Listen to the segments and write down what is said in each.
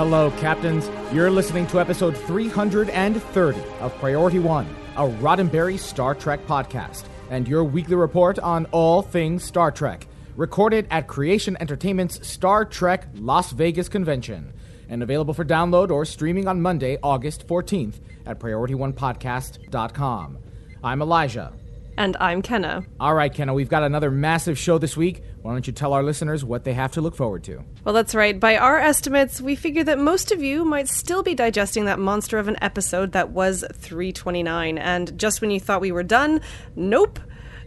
Hello, Captains. You're listening to episode 330 of Priority One, a Roddenberry Star Trek podcast, and your weekly report on all things Star Trek, recorded at Creation Entertainment's Star Trek Las Vegas convention, and available for download or streaming on Monday, August 14th at PriorityOnePodcast.com. I'm Elijah. And I'm Kenna. All right, Kenna, we've got another massive show this week. Why don't you tell our listeners what they have to look forward to? Well, that's right. By our estimates, we figure that most of you might still be digesting that monster of an episode that was 329. And just when you thought we were done, nope.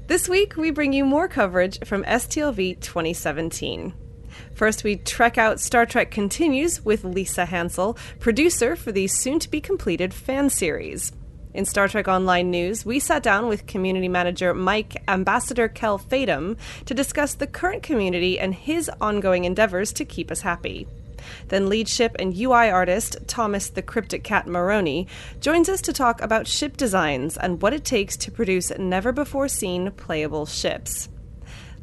This week, we bring you more coverage from STLV 2017. First, we trek out Star Trek Continues with Lisa Hansel, producer for the soon to be completed fan series. In Star Trek Online News, we sat down with community manager Mike Ambassador Kel Fatum to discuss the current community and his ongoing endeavors to keep us happy. Then lead ship and UI artist Thomas the Cryptic Cat Maroney joins us to talk about ship designs and what it takes to produce never before seen playable ships.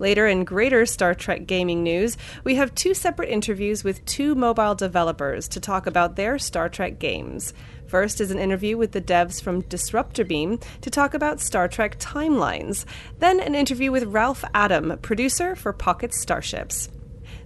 Later in greater Star Trek gaming news, we have two separate interviews with two mobile developers to talk about their Star Trek games. First is an interview with the devs from Disruptor Beam to talk about Star Trek timelines. Then an interview with Ralph Adam, producer for Pocket Starships.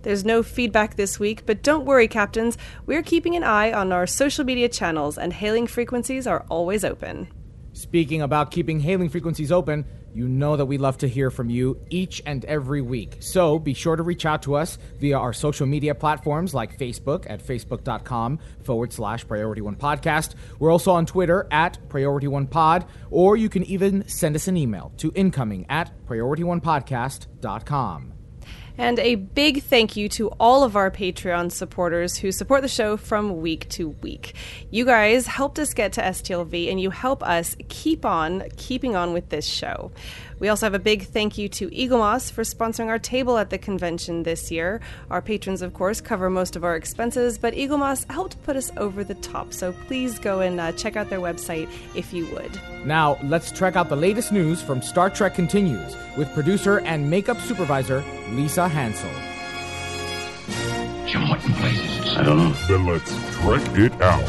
There's no feedback this week, but don't worry, Captains. We're keeping an eye on our social media channels, and hailing frequencies are always open. Speaking about keeping hailing frequencies open, you know that we love to hear from you each and every week. So be sure to reach out to us via our social media platforms like Facebook at facebook.com forward slash priority one podcast. We're also on Twitter at priority one pod, or you can even send us an email to incoming at priorityonepodcast.com. And a big thank you to all of our Patreon supporters who support the show from week to week. You guys helped us get to STLV and you help us keep on keeping on with this show. We also have a big thank you to Eaglemoss for sponsoring our table at the convention this year. Our patrons, of course, cover most of our expenses, but Eaglemoss helped put us over the top. So please go and uh, check out their website if you would. Now, let's check out the latest news from Star Trek Continues with producer and makeup supervisor Lisa Hansel. Jim, what in blazes? I don't know. Then let's trek it out.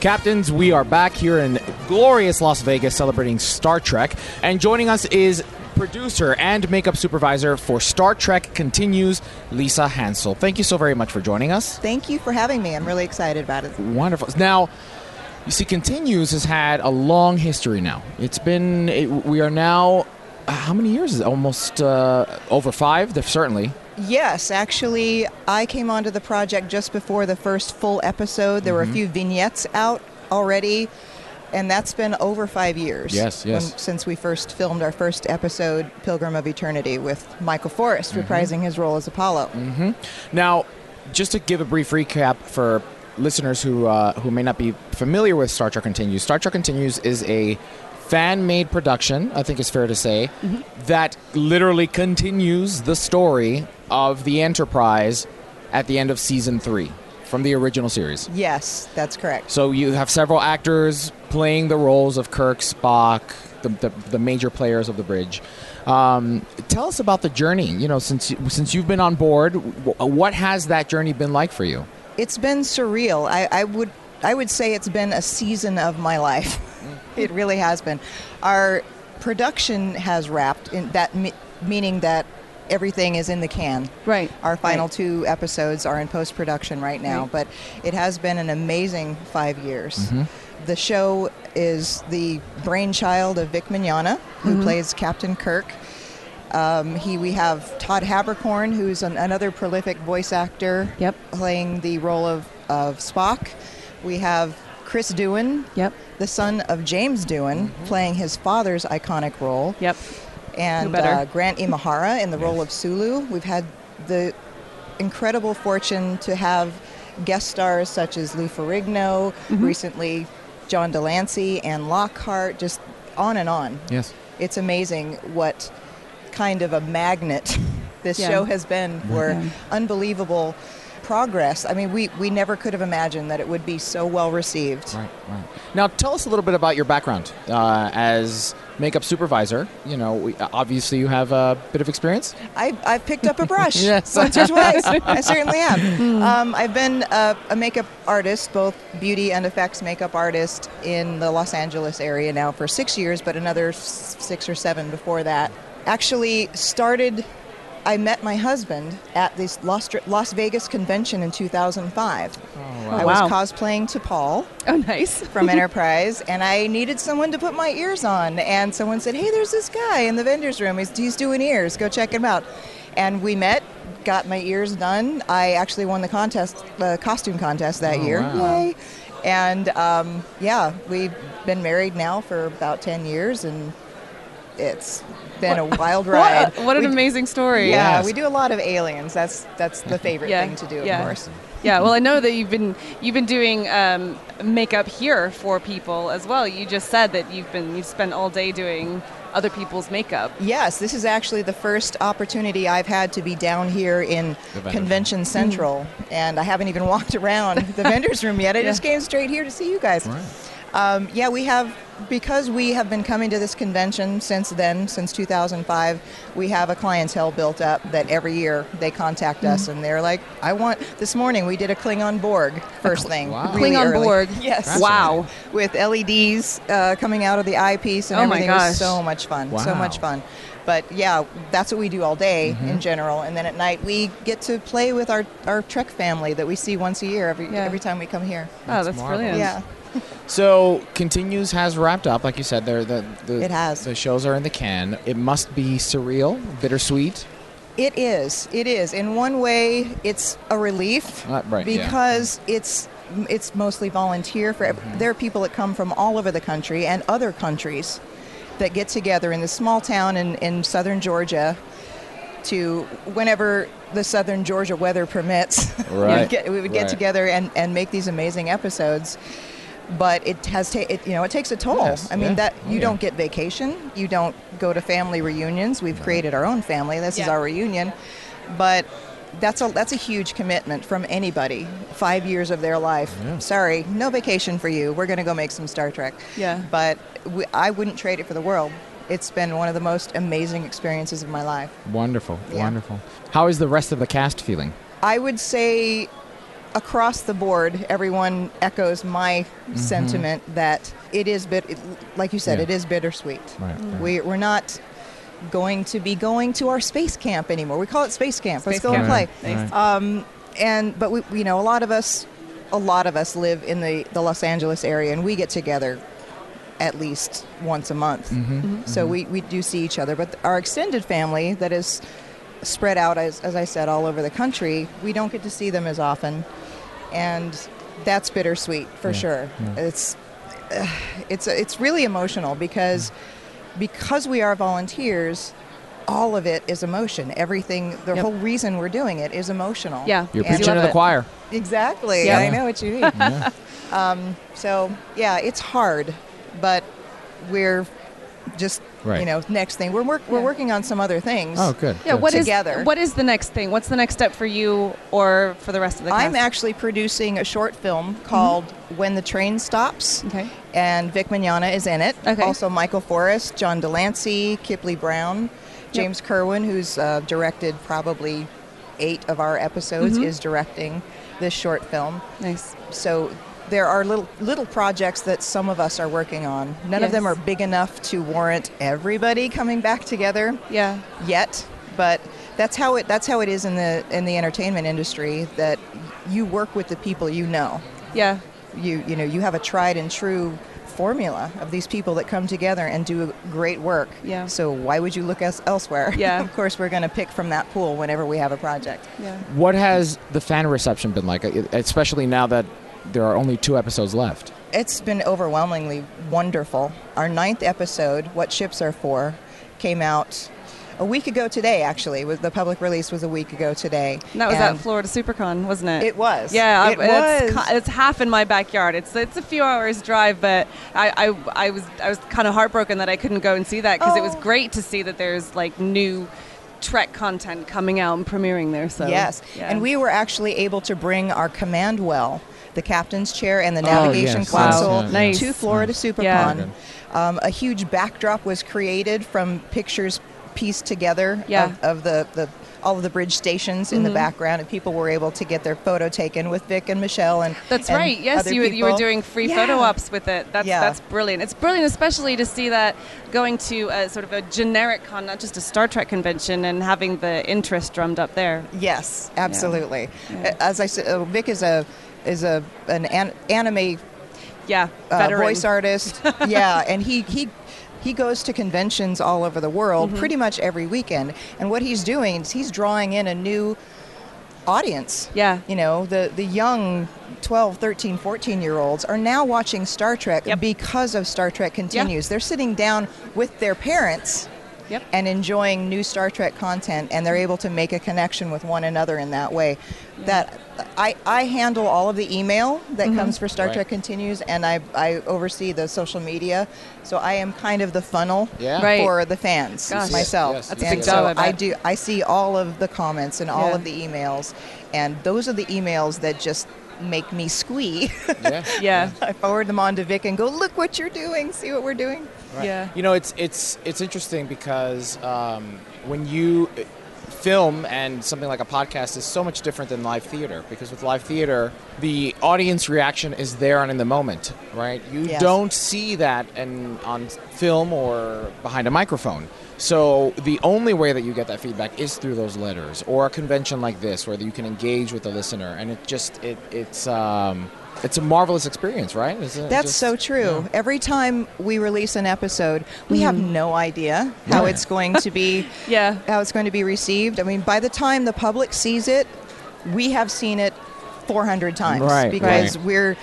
Captains, we are back here in glorious Las Vegas celebrating Star Trek. And joining us is producer and makeup supervisor for Star Trek Continues, Lisa Hansel. Thank you so very much for joining us. Thank you for having me. I'm really excited about it. Wonderful. Now, you see, Continues has had a long history now. It's been, it, we are now, uh, how many years is it? Almost uh, over five, certainly. Yes, actually, I came onto the project just before the first full episode. There were a few vignettes out already, and that's been over five years. Yes, yes. when- since we first filmed our first episode, Pilgrim of Eternity, with Michael Forest reprising his role as Apollo. Now, just to give a brief recap for listeners who uh, who may not be familiar with Star Trek Continues, Star Trek Continues is a fan-made production. I think it's fair to say that literally continues the story of the Enterprise at the end of season three from the original series. Yes, that's correct. So you have several actors playing the roles of Kirk, Spock, the, the, the major players of the bridge. Um, tell us about the journey. You know, since since you've been on board, wh- what has that journey been like for you? It's been surreal. I, I would I would say it's been a season of my life. Mm. it really has been. Our production has wrapped in that me- meaning that everything is in the can. Right. Our final Right. two episodes are in post production right now, Right. but it has been an amazing five years. Mm-hmm. The show is the brainchild of Vic Mignogna, who mm-hmm. plays Captain Kirk. Um, he, we have Todd Haberkorn, who's an, another prolific voice actor, Yep. playing the role of, of Spock. We have Chris Doohan, Yep. the son of James Doohan, playing his father's iconic role, Yep. and uh, Grant Imahara in the role of Sulu. We've had the incredible fortune to have guest stars such as Lou Ferrigno, Mm-hmm. recently John de Lancie and Lockhart, just on and on. Yes. It's amazing what kind of a magnet this Yeah. show has been for Yeah. unbelievable progress. I mean, we, we never could have imagined that it would be so well received. Right, right. Now, tell us a little bit about your background uh, as makeup supervisor. You know, we, obviously you have a bit of experience. I, I've picked up a brush Yes. once or twice. I certainly have. Um, I've been a, a makeup artist, both beauty and effects makeup artist in the Los Angeles area now for six years, but another six or seven before that. Actually, started. I met my husband at this Las, Vegas convention in 2005. Oh, I wow. was cosplaying T'Pol Oh, nice. from Enterprise, and I needed someone to put my ears on. And someone said, "Hey, there's this guy in the vendors room. He's, he's doing ears. Go check him out." And we met, got my ears done. I actually won the contest, the costume contest that Oh, year. wow. Yay! And um, yeah, we've been married now for about ten years, and it's been a wild ride. What, what an We- amazing story. Yeah, Yes. we do a lot of aliens. That's that's the favorite Yeah, thing to do, of yeah. course. Yeah, well, I know that you've been you've been doing um, makeup here for people as well. You just said that you've been you've spent all day doing other people's makeup. Yes, this is actually the first opportunity I've had to be down here in The vendors Convention Central, and I haven't even walked around the vendors room yet. I just came straight here to see you guys. Right. Um, yeah, we have because we have been coming to this convention since then, since 2005. We have a clientele built up that every year they contact us, and they're like, "I want." This morning we did a Klingon Borg first thing. Wow. really Klingon early. Borg. Yes. Wow. With LEDs uh, coming out of the eyepiece and Oh my everything. It was gosh. so much fun. So much fun. But yeah, that's what we do all day Mm-hmm. in general, and then at night we get to play with our, our Trek family that we see once a year every Yeah. every time we come here. Oh, that's marvelous. brilliant. Yeah. So, Continues has wrapped up, like you said. There, the, the It has. The shows are in the can. It must be surreal, bittersweet. It is. It is. In one way, it's a relief Uh, right, yeah. because it's it's mostly volunteer. For Mm-hmm. there are people that come from all over the country and other countries that get together in this small town in, in southern Georgia to whenever the southern Georgia weather permits. we Right, would get, we would get right. together and, and make these amazing episodes. But it has ta- it, you know it takes a toll. Yes, I mean yeah. that Oh, you yeah. don't get vacation, you don't go to family reunions. We've created our own family. This is our reunion, but that's a that's a huge commitment from anybody. Five years of their life. Yeah. Sorry, no vacation for you. We're going to go make some Star Trek. Yeah. But we, I wouldn't trade it for the world. It's been one of the most amazing experiences of my life. Wonderful, Yeah. wonderful. How is the rest of the cast feeling? I would say across the board, everyone echoes my mm-hmm. sentiment that it is bit, like you said, Yeah. it is bittersweet. Right, right. We, we're not going to be going to our space camp anymore. We call it space camp. Let's Space go and play. Nice. Um, and but we, you know, a lot of us, a lot of us live in the the Los Angeles area, and we get together at least once a month. Mm-hmm. Mm-hmm. So we, we do see each other. But our extended family that is spread out, as, as I said, all over the country, we don't get to see them as often. And that's bittersweet for Yeah, sure. yeah. It's uh, it's it's really emotional because because we are volunteers, all of it is emotion. Everything, the Yep. whole reason we're doing it is emotional. Yeah. You're And- preaching to the it. choir. Exactly. Yeah. I know what you mean. Yeah. Um, so yeah, it's hard, but we're just Right. you know next thing we're work, we're Yeah. working on some other things. Oh, good. Yeah, good. what is Together. what is the next thing? What's the next step for you or for the rest of the cast? I'm actually producing a short film called "When the Train Stops." Mm-hmm. Okay. And Vic Mignogna is in it. Okay. Also Michael Forest, John Delancey, Kipleigh Brown, James Kerwin, who's uh, directed probably eight of our episodes, Mm-hmm. is directing this short film. Nice. So there are little little projects that some of us are working on. None of them are big enough to warrant everybody coming back together Yeah. yet, but that's how it that's how it is in the in the entertainment industry that you work with the people you know. Yeah. You you know, you have a tried and true formula of these people that come together and do great work. Yeah. So why would you look else elsewhere? Yeah. of course we're going to pick from that pool whenever we have a project. Yeah. What has the fan reception been like, especially now that there are only two episodes left. It's been overwhelmingly wonderful. Our ninth episode, What Ships Are For, came out a week ago today, actually. Was- The public release was a week ago today. And that was And at Florida SuperCon, wasn't it? It was. Yeah, It it's, was. ki- it's half in my backyard. It's it's a few hours drive, but I, I, I was I was kind of heartbroken that I couldn't go and see that because it was Oh. great to see that there's like new Trek content coming out and premiering there. So Yes, yeah. and we were actually able to bring our command well, the captain's chair and the Oh, navigation yes, console yes, yes, Nice. to Florida SuperCon. Yeah. Um, a huge backdrop was created from pictures pieced together Yeah. of, of the, the all of the bridge stations in the background, and people were able to get their photo taken with Vic and Michelle and That's and right. Yes, other you, were- you were doing free Yeah. photo ops with it. That's Yeah. that's brilliant. It's brilliant, especially to see that going to a sort of a generic con, not just a Star Trek convention, and having the interest drummed up there. Yes, absolutely. Yeah. As I said, uh, Vic is a is a an, an anime Yeah, uh, voice artist. yeah, and he he he goes to conventions all over the world Mm-hmm. pretty much every weekend. And what he's doing is he's drawing in a new audience. Yeah. You know, the the young 12, 13, 14 year olds are now watching Star Trek Yep. because of Star Trek Continues. They're sitting down with their parents Yep. and enjoying new Star Trek content, and they're able to make a connection with one another in that way. That I, I handle all of the email that Mm-hmm. comes for Star Right. Trek Continues, and I, I oversee the social media. So I am kind of the funnel Yeah. Right. for the fans Gosh. myself. Yes, That's a and big so job, I I do. I see all of the comments and all Yeah. of the emails, and those are the emails that just make me squee. Yeah. Yeah, I forward them on to Vic and go, "Look what you're doing. See what we're doing." yeah. You know, it's it's it's interesting because um, when you film and something like a podcast is so much different than live theater because with live theater the audience reaction is there and in the moment right you Yes. don't see that in, on film or behind a microphone so the only way that you get that feedback is through those letters or a convention like this where you can engage with the listener and it just it, it's um, it's a marvelous experience right Isn't it That's just- so true. yeah. Every time we release an episode, we have hmm. no idea how Right. it's going to be Yeah. how it's going to be received. I mean, by the time the public sees it, we have seen it 400 times Right, because right. we're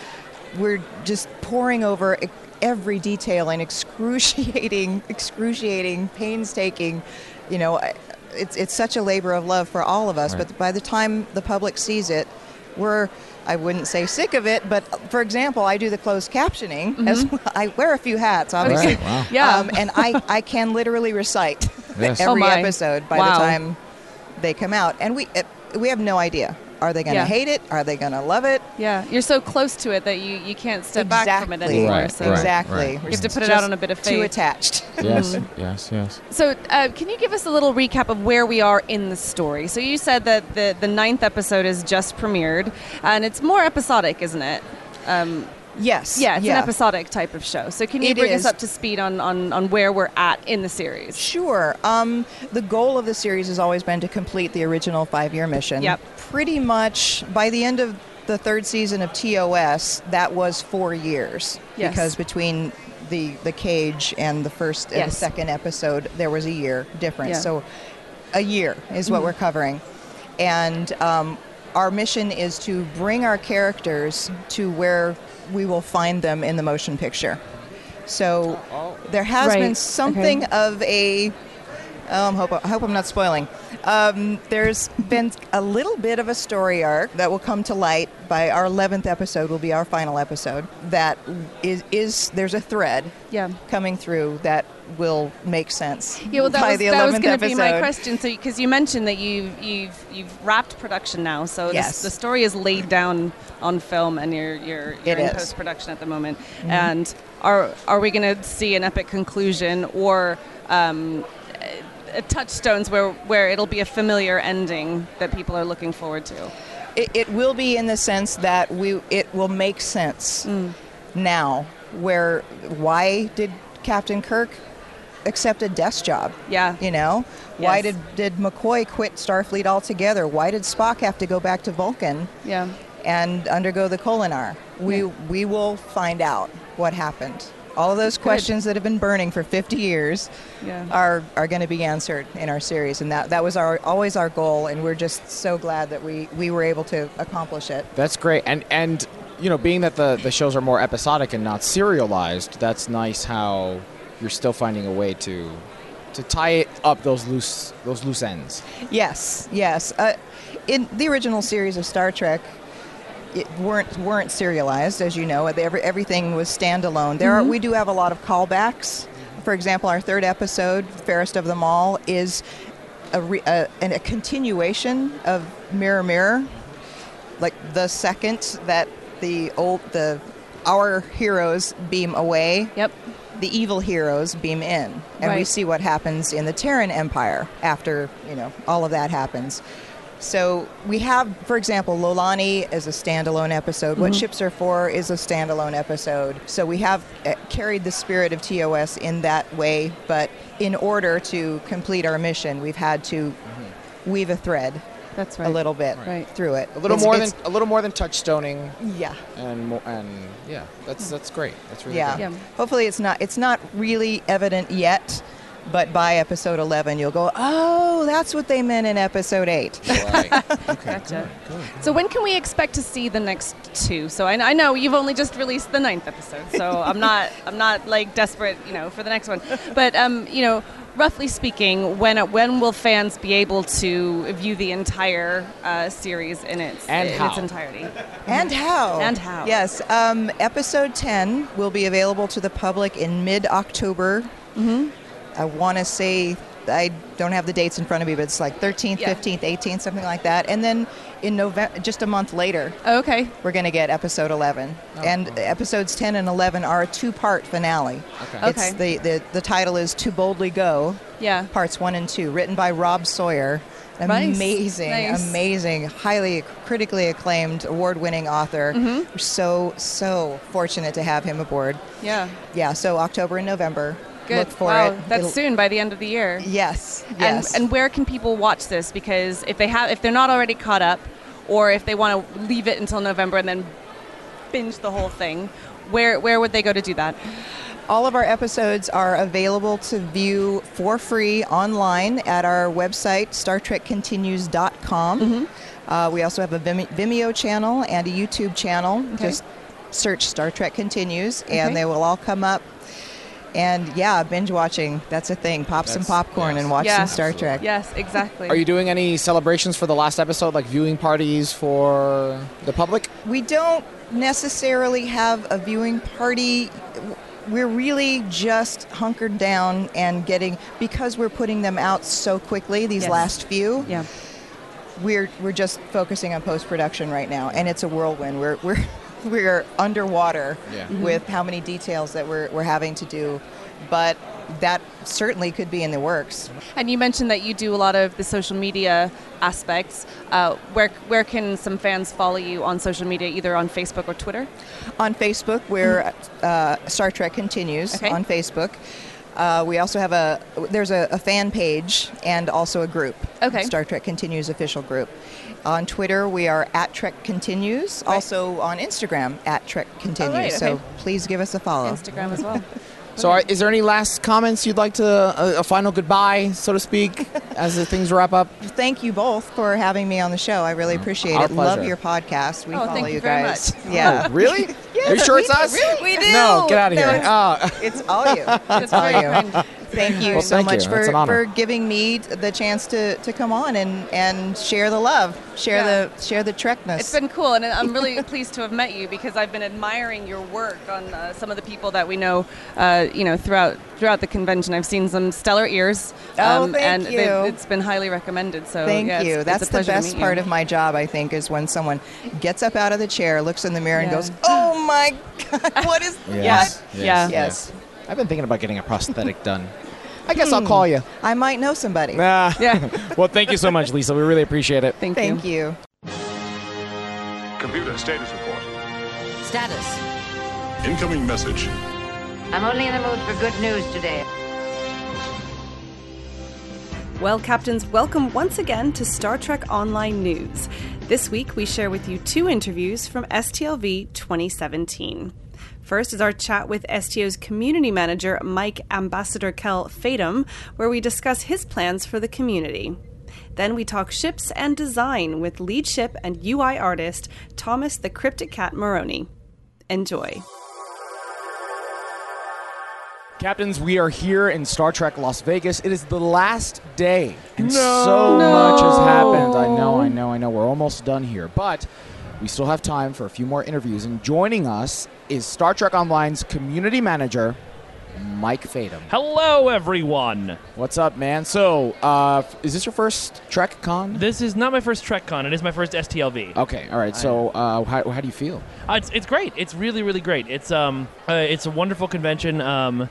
we're just pouring over e- every detail and excruciating excruciating painstaking, you know, it's it's such a labor of love for all of us, Right. but by the time the public sees it, we're I wouldn't say sick of it, but for example, I do the closed captioning. As well. I wear a few hats, obviously. Right, wow. Yeah. Um, and I, I can literally recite Yes. every Oh, episode by Wow. the time they come out, and we it, we have no idea. Are they going to Yeah. hate it? Are they going to love it? Yeah, you're so close to it that you, you can't step back from it Exactly. anymore. Right, so exactly. right. We're You have to put it out on a bit of Too attached. yes yes yes So, uh, can you give us a little recap of where we are in the story? So, you said that the, the ninth episode is just premiered, and it's more episodic, isn't it? Um, yes. yeah, it's yeah. an episodic type of show. So, can you It bring is. us up to speed on, on, on where we're at in the series? Sure. Um, the goal of the series has always been to complete the original five-year mission. Yep. Pretty much by the end of the third season of TOS, that was four years. Yes. Because between the the cage and the first and the second episode, there was a year difference. Yeah. So, a year is what we're covering, and um, our mission is to bring our characters to where we will find them in the motion picture. So there has Right. been something Okay. of a. Um, hope, I hope I'm not spoiling. Um, there's been a little bit of a story arc that will come to light by our 11th episode. Will be our final episode. That is is there's a thread Yeah. coming through that will make sense. Yeah, well, that was, that was 11th going to be my question. So, because you mentioned that you've you've you've wrapped production now, so this- the story is laid down on film, and you're you're, you're in post production at the moment. And are are we going to see an epic conclusion or um, touchstones where where it'll be a familiar ending that people are looking forward to? It, it will be in the sense that we it will make sense Mm. now. Where why did Captain Kirk accept a desk job? Yeah. You know, why did did McCoy quit Starfleet altogether? Why did Spock have to go back to Vulcan Yeah. and undergo the Kolinahr? We we will find out what happened. All of those questions that have been burning for 50 years Yeah. are are going to be answered in our series, and that that was our always our goal, and we're just so glad that we we were able to accomplish it. That's great. And and you know, being that the, the shows are more episodic and not serialized, that's nice how you're still finding a way to to tie it up those loose those loose ends. Yes, yes. Uh, in the original series of Star Trek, it weren't weren't serialized, as you know. Every, everything was standalone. There are mm-hmm. we do have a lot of callbacks. For example, our third episode, "Fairest of Them All," is a, re, a, a continuation of Mirror Mirror. Like the second that the old the our heroes beam away, Yep. the evil heroes beam in, and we see what happens in the Terran Empire after you know all of that happens. So we have, for example, Lolani is a standalone episode. What Ships Are For is a standalone episode. So we have uh, carried the spirit of TOS in that way, but in order to complete our mission, we've had to weave a thread That's right. a little bit Right. through it. A little It's- more than it's- a little more than touchstoning yeah. and mo- and yeah, that's that's great. That's really Yeah. good. Yeah. Hopefully it's not it's not really evident yet, but by episode 11 you'll go, "Oh, that's what they meant in episode 8." Right. Okay. Gotcha. So when can we expect to see the next two? So I, I know you've only just released the ninth episode, so I'm not I'm not like desperate, you know, for the next one. But um, you know, roughly speaking, when when will fans be able to view the entire uh, series in its And in how? its entirety? And how? And how. Yes. Um, episode 10 will be available to the public in mid October. Mm-hmm. I want to say, I don't have the dates in front of me, but it's like 13th, Yeah. 15th, 18th, something like that. And then in November, just a month later, Okay. we're going to get episode 11. and episodes 10 and 11 are a two part finale. Okay. It's Okay. the, the, the title is To Boldly Go, Yeah. parts one and two, written by Rob Sawyer. Amazing, Nice. amazing, highly critically acclaimed, award-winning author. Mm-hmm. We're so so fortunate to have him aboard. Yeah. Yeah, so October and November. Good. Look for wow. it. That's It'll- soon by the end of the year. Yes, And, yes. and where can people watch this? Because if they have, if they're not already caught up, or if they want to leave it until November and then binge the whole thing, where where would they go to do that? All of our episodes are available to view for free online at our website, StarTrekContinues.com. Mm-hmm. Uh, we also have a Vimeo channel and a YouTube channel. Okay. Just search Star Trek Continues, Okay. and they will all come up. And yeah, binge watching, that's a thing. Pop some popcorn yes. and watch Yeah. some Star Trek. Yes, exactly. Are you doing any celebrations for the last episode, like viewing parties for the public? We don't necessarily have a viewing party. We're really just hunkered down and getting because we're putting them out so quickly. These Yes. last few, Yeah. we're we're just focusing on post production right now, and it's a whirlwind. We're we're we're underwater Yeah. with how many details that we're we're having to do, but that certainly could be in the works. And you mentioned that you do a lot of the social media aspects. Uh, where where can some fans follow you on social media, either on Facebook or Twitter? On Facebook, we're uh, Star Trek Continues Okay. on Facebook. Uh, we also have a there's a, a fan page and also a group. Okay. Star Trek Continues official group. On Twitter, we are at Trek Continues. Right. Also on Instagram at Trek Continues. right, So please give us a follow. Instagram as well. So, are, is there any last comments you'd like to a, a final goodbye, so to speak, as the things wrap up? Thank you both for having me on the show. I really mm. appreciate Our it. Love your podcast. We Oh, follow thank you you very guys. much. Yeah. Oh, really? Are you sure it's us? really- we do. No, get out of No, here. it's- Oh. It's all you. It's all you. Kind. Thank you Well, so thank much you. For, for giving me the chance to, to come on and, and share the love, share Yeah. the share the Trekness. It's been cool, and I'm really pleased to have met you because I've been admiring your work on uh, some of the people that we know, uh, you know, throughout throughout the convention. I've seen some stellar ears, Oh, um, thank and you. it's been highly recommended. So Thank yeah, it's- you. it's That's a the pleasure best part you. of my job, I think, is when someone gets up out of the chair, looks in the mirror, and goes, "Oh my God, what is Yes. what?" Yeah. Yes. I've been thinking about getting a prosthetic done. I guess I'll hmm. call you. I might know somebody. Nah. Yeah. well, thank you so much, Lisa. We really appreciate it. Thank, Thank you. Computer status report. Status. Incoming message. I'm only in the mood for good news today. Well, Captains, welcome once again to Star Trek Online News. This week, we share with you two interviews from STLV 2017. First is our chat with STO's community manager, Mike Ambassador Kel Fatum, where we discuss his plans for the community. Then we talk ships and design with lead ship and UI artist Thomas the Cryptic Cat Maroney. Enjoy. Captains, we are here in Star Trek Las Vegas. It is the last day, and so much has happened. I know, I know, I know. We're almost done here, but we still have time for a few more interviews. And joining us is Star Trek Online's community manager, Mike Fatum. Hello, everyone. What's up, man? So, uh, is this your first Trek Con? This is not my first TrekCon. It is my first STLV. okay, all right. So, uh, how, how do you feel? Uh, it's, it's great. It's really really great. It's um uh, it's a wonderful convention. Um,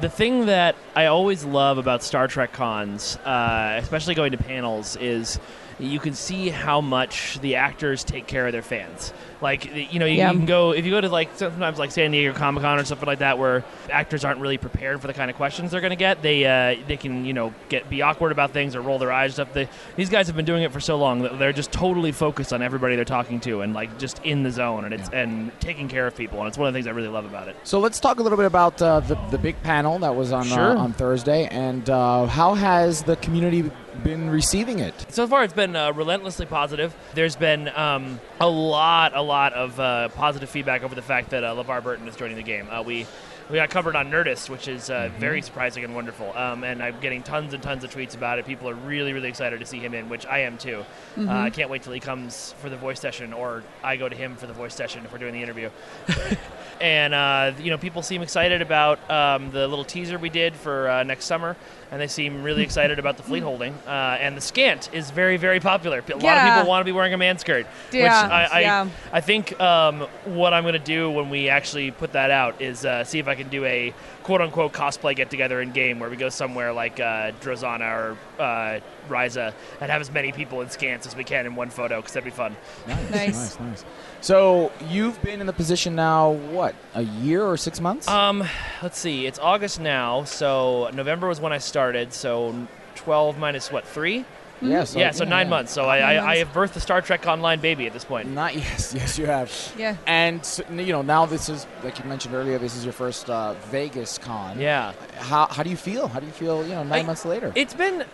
the thing that I always love about Star Trek cons, uh, especially going to panels, is you can see how much the actors take care of their fans. Like you know, you, Yeah. you can go if you go to like sometimes like San Diego Comic Con or something like that, where actors aren't really prepared for the kind of questions they're going to get. They uh, they can you know get be awkward about things or roll their eyes and stuff. They, these guys have been doing it for so long that they're just totally focused on everybody they're talking to and like just in the zone and it's and taking care of people. And it's one of the things I really love about it. So let's talk a little bit about uh, the the big panel that was on Sure. uh, on Thursday, and uh, how has the community been receiving it? So far, it's been uh, relentlessly positive. There's been um, a lot, a lot of uh, positive feedback over the fact that uh, LeVar Burton is joining the game. Uh, we we got covered on Nerdist, which is uh, very surprising and wonderful. Um, and I'm getting tons and tons of tweets about it. People are really, really excited to see him in, which I am too. Uh, I can't wait till he comes for the voice session, or I go to him for the voice session if we're doing the interview. and uh, you know, people seem excited about um, the little teaser we did for uh, next summer, and they seem really excited about the fleet holding. Uh, and the scant is very, very popular. A lot of people want to be wearing a man skirt, Yeah, which I, I, yeah. I think um, what I'm going to do when we actually put that out is uh, see if I can do a quote unquote cosplay get together in game where we go somewhere like uh, Drozana or uh, Risa and have as many people in scants as we can in one photo because that'd be fun. Nice, Nice. nice, nice. So you've been in the position now, what, a year or six months? Um, let's see. It's August now, so November was when I started. So 12 minus what? Three? yeah, so, yeah, so nine yeah. months. So I, I, I have birthed the Star Trek Online baby at this point. Not yes, yes, you have. Yeah. And so, you know now this is like you mentioned earlier. This is your first uh, Vegas con. Yeah. How, how do you feel? How do you feel? You know, nine I- months later. It's been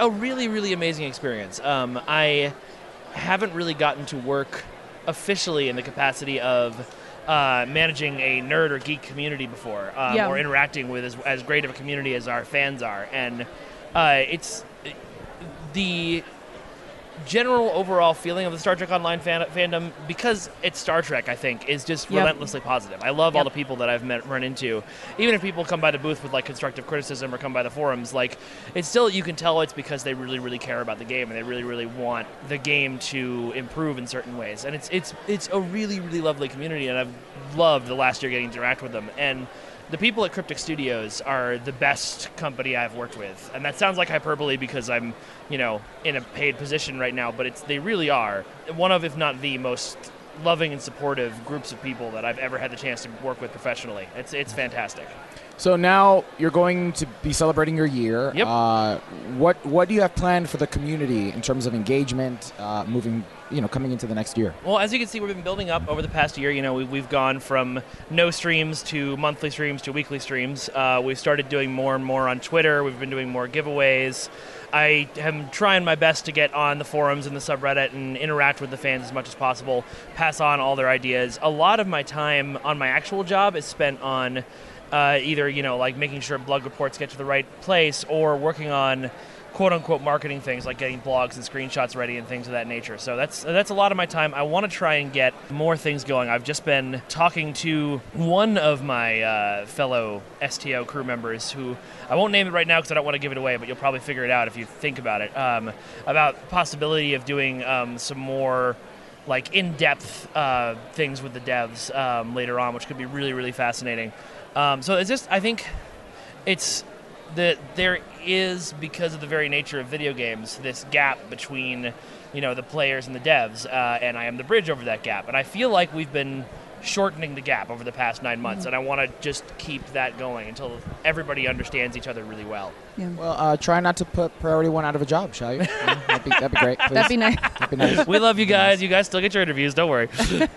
a, a really, really amazing experience. Um, I haven't really gotten to work officially in the capacity of uh, managing a nerd or geek community before, um, Yeah. or interacting with as, as great of a community as our fans are, and uh, it's the general overall feeling of the Star Trek Online fan- fandom because it's Star Trek. I think is just Yep. relentlessly positive. I love all the people that I've met run into. Even if people come by the booth with like constructive criticism or come by the forums, like it's still you can tell it's because they really really care about the game and they really really want the game to improve in certain ways. And it's it's it's a really really lovely community and I've loved the last year getting to interact with them and. The people at Cryptic Studios are the best company I've worked with, and that sounds like hyperbole because I'm, you know, in a paid position right now. But it's they really are one of, if not the most loving and supportive groups of people that I've ever had the chance to work with professionally. It's it's fantastic. so now you're going to be celebrating your year. Yep. Uh, what what do you have planned for the community in terms of engagement, uh, moving, you know, coming into the next year? Well, as you can see, we've been building up over the past year. You know, we, we've gone from no streams to monthly streams to weekly streams. Uh, we've started doing more and more on Twitter. We've been doing more giveaways. I am trying my best to get on the forums and the subreddit and interact with the fans as much as possible, pass on all their ideas. A lot of my time on my actual job is spent on uh, either, you know, like making sure blog reports get to the right place or working on quote unquote marketing things like getting blogs and screenshots ready and things of that nature. So that's that's a lot of my time. I want to try and get more things going. I've just been talking to one of my uh, fellow STO crew members who I won't name it right now because I don't want to give it away, but you'll probably figure it out if you think about it. Um, about possibility of doing um, some more like in-depth uh, things with the devs um, later on, which could be really really fascinating. Um, so it's just I think it's that there is because of the very nature of video games this gap between you know the players and the devs uh, and i am the bridge over that gap and i feel like we've been shortening the gap over the past nine months, and I want to just keep that going until everybody understands each other really well. Well, uh, try not to put Priority One out of a job, shall you? Yeah, that'd, be, that'd be great. That'd be nice. That'd be nice. We love you guys. You guys still get your interviews. Don't worry.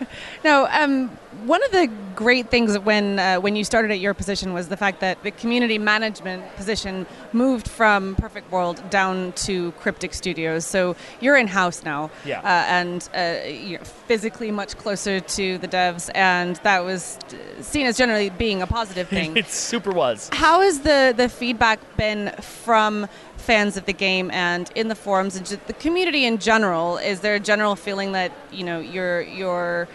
No, um, one of the great things when uh, when you started at your position was the fact that the community management position moved from Perfect World down to Cryptic Studios. So you're in house now, Yeah. uh, and uh, you're physically much closer to the devs, and that was uh, seen as generally being a positive thing. it super was. How has the, the feedback been from fans of the game and in the forums and the community in general? Is there a general feeling that you know you're you're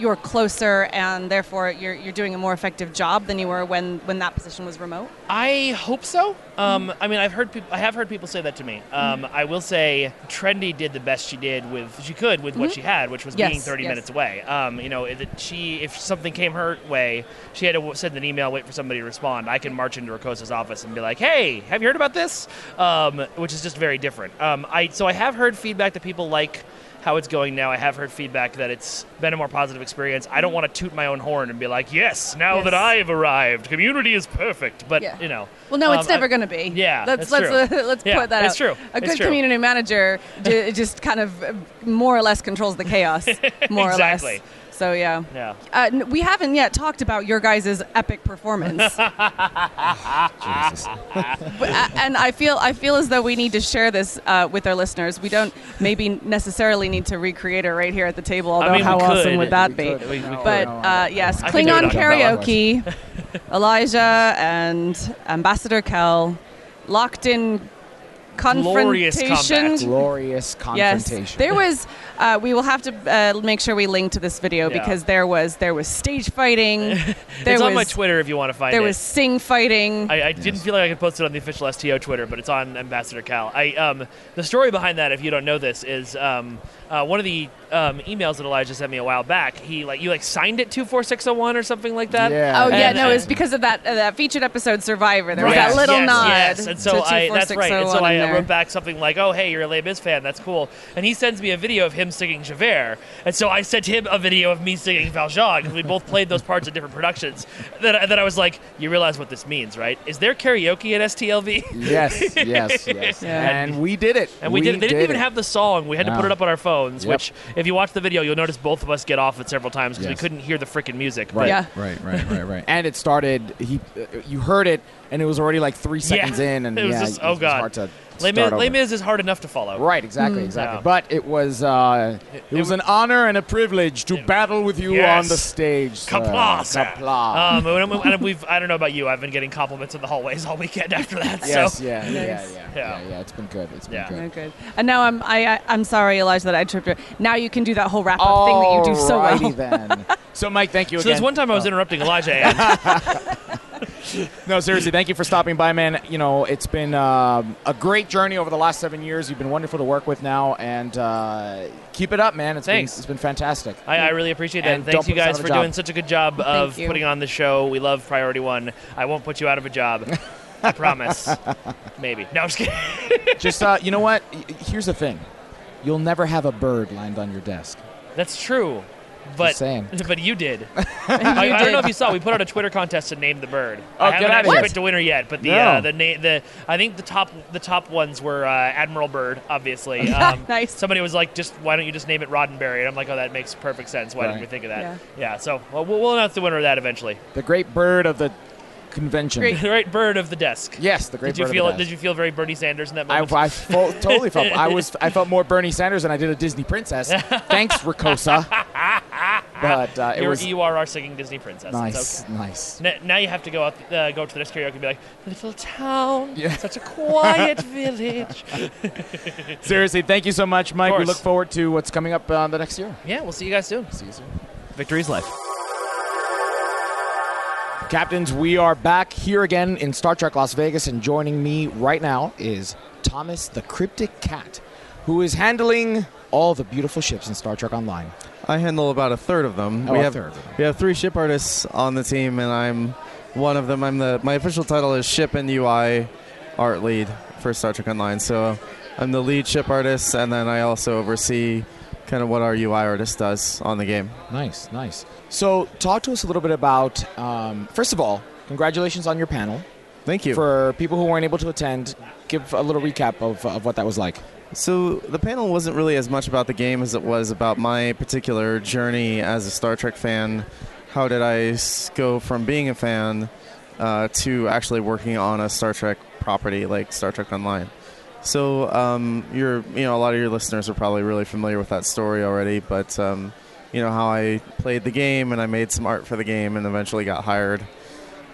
you're closer and therefore you're, you're doing a more effective job than you were when, when that position was remote? I hope so. Um, I mean, I've heard people. I have heard people say that to me. Um, I will say, Trendy did the best she did with she could with what she had, which was Yes, being 30 yes. minutes away. Um, you know, if she if something came her way, she had to send an email, wait for somebody to respond. I can march into Ricossa's office and be like, "Hey, have you heard about this?" Um, which is just very different. Um, I so I have heard feedback that people like how it's going now. I have heard feedback that it's been a more positive experience. I don't want to toot my own horn and be like, "Yes, now Yes. that I've arrived, community is perfect." But Yeah. you know, Well, no, it's um, I- never going to be. Yeah, let's that's let's true. Uh, let's Yeah, put that it's out. true. A good true. community manager ju- just kind of uh, more or less controls the chaos, more or less. Exactly. less. So yeah. Yeah. Uh, we haven't yet talked about your guys' epic performance. Jesus. But, uh, and I feel I feel as though we need to share this uh, with our listeners. We don't maybe necessarily need to recreate it right here at the table. Although mean, we how awesome would that We be? could, We- we. But uh, yes, I Klingon karaoke, Elijah and Ambassador Kel locked in Glorious confrontation. combat. Glorious Yes, there was. Uh, we will have to uh, make sure we link to this video Yeah. because there was there was stage fighting. There it's was on my Twitter if you want to find there it. was sing fighting. I, I didn't feel like I could post it on the official STO Twitter, but it's on Ambassador Cal. I um, the story behind that, if you don't know this, is um, uh, one of the um, emails that Elijah sent me a while back. He like you like signed it two four six zero one or something like that. Yeah. Oh yeah, And- no, it was because of that uh, that featured episode Survivor. There was Yes, that little yes, nod. Yes, and so to I that's right. And so I uh, there. wrote back something like, "Oh, hey, you're a Les Mis fan. That's cool." And he sends me a video of him singing Javert, and so I sent him a video of me singing Valjean because we both played those parts in different productions. Then, then I was like, "You realize what this means, right? Is there karaoke at STLV?" yes, yes, yes. Yeah. And we did it. And we, did. They didn't even it. have the song. We had to put it up on our phones. Yep. Which, if you watch the video, you'll notice both of us get off it several times because Yes. we couldn't hear the freaking music. Right, Yeah. right, right, right, right. and it started. He, uh, you heard it, and it was already like three seconds Yeah. in, and It was yeah, just- it oh, was God. hard to Les start Mis. Les Mis is hard enough to follow. Right, exactly, exactly. Yeah. But it was uh, it, it was w- an honor and a privilege to battle with you Yes. on the stage. sir. Qapla', sir. Qapla'. Um, and we- and we've, I don't know about you. I've been getting compliments in the hallways all weekend after that. yes, so yeah, yeah, yeah, Nice. yeah, Yeah. yeah, It's been good. It's been Yeah. good. Oh, good. And now I'm I, I I'm sorry, Elijah, that I tripped you. Now you can do that whole wrap up thing that you do so well. Then. So, Mike, thank you So again. there's one time I was Oh. interrupting Elijah, and No, seriously, thank you for stopping by, man. You know, it's been um, a great journey over the last seven years. You've been wonderful to work with now, and uh, keep it up, man. It's Thanks. Been, it's been fantastic. I, I really appreciate that. And And thanks you guys for job. doing such a good job of you. putting on the show. We love Priority One. I won't put you out of a job. I promise. Maybe. No, I'm just kidding. Just, uh, you know what? Here's the thing: you'll never have a bird land on your desk. That's true. But saying. but you did. I, I don't know if you saw. We put out a Twitter contest to name the bird. Oh, I haven't outta actually picked a winner yet, but the No. uh, the na- the I think the top the top ones were uh, Admiral Bird, obviously. Um, Nice. Somebody was like, just why don't you just name it Roddenberry? And I'm like, oh, that makes perfect sense. Why Right. didn't we think of that? Yeah. Yeah. so well, we'll, we'll announce the winner of that eventually. The great bird of the convention. Great. the right bird of the desk. Yes, the great Did you bird feel of the Did desk. you feel very Bernie Sanders in that I, moment? I fo- totally felt. I was. I felt more Bernie Sanders than I did a Disney princess. Thanks, Ricossa. But uh, it You're, was you are our singing Disney princess. nice, okay. nice. N- now you have to go out, uh, go to the next karaoke and be like, little town, Yeah. such a quiet village. Seriously, thank you so much, Mike. We look forward to what's coming up uh, the next year. Yeah, we'll see you guys soon. See you soon. Victory's life. Captains, we are back here again in Star Trek Las Vegas, and joining me right now is Thomas the Cryptic Cat, who is handling all the beautiful ships in Star Trek Online. I handle about a third of them. Oh, we have them. we have three ship artists on the team, and I'm one of them. I'm the my official title is ship and UI art lead for Star Trek Online. So I'm the lead ship artist, and then I also oversee kind of what our UI artist does on the game. Nice, nice. So, talk to us a little bit about. Um, first of all, congratulations on your panel. Thank you. For people who weren't able to attend, give a little recap of, of what that was like. So the panel wasn't really as much about the game as it was about my particular journey as a Star Trek fan. How did I go from being a fan uh, to actually working on a Star Trek property like Star Trek Online? So um, you're, you know, a lot of your listeners are probably really familiar with that story already. But um, you know how I played the game and I made some art for the game and eventually got hired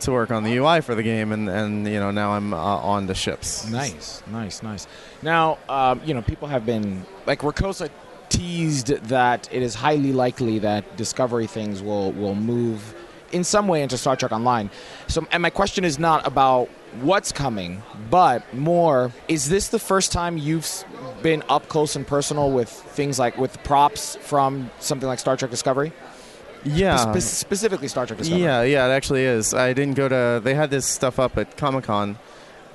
to work on the UI for the game, and, and you know now I'm uh, on the ships. Nice, nice, nice. Now, um, you know, people have been like Ricossa teased that it is highly likely that Discovery things will will move in some way into Star Trek Online. So, and my question is not about what's coming, but more is this the first time you've been up close and personal with things like with props from something like Star Trek Discovery? Yeah. Spe- specifically Star Trek Discovery. Yeah, yeah, it actually is. I didn't go to. They had this stuff up at Comic Con,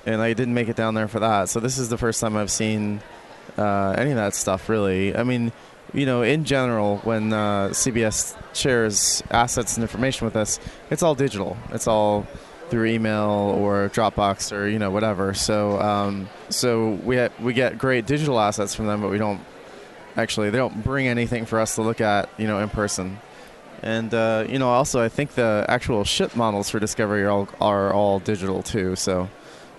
and I didn't make it down there for that. So this is the first time I've seen uh, any of that stuff. Really, I mean, you know, in general, when uh, CBS shares assets and information with us, it's all digital. It's all through email or Dropbox or you know whatever. So um, so we ha- we get great digital assets from them, but we don't actually they don't bring anything for us to look at you know in person. And uh, you know, also I think the actual ship models for Discovery are all, are all digital too. So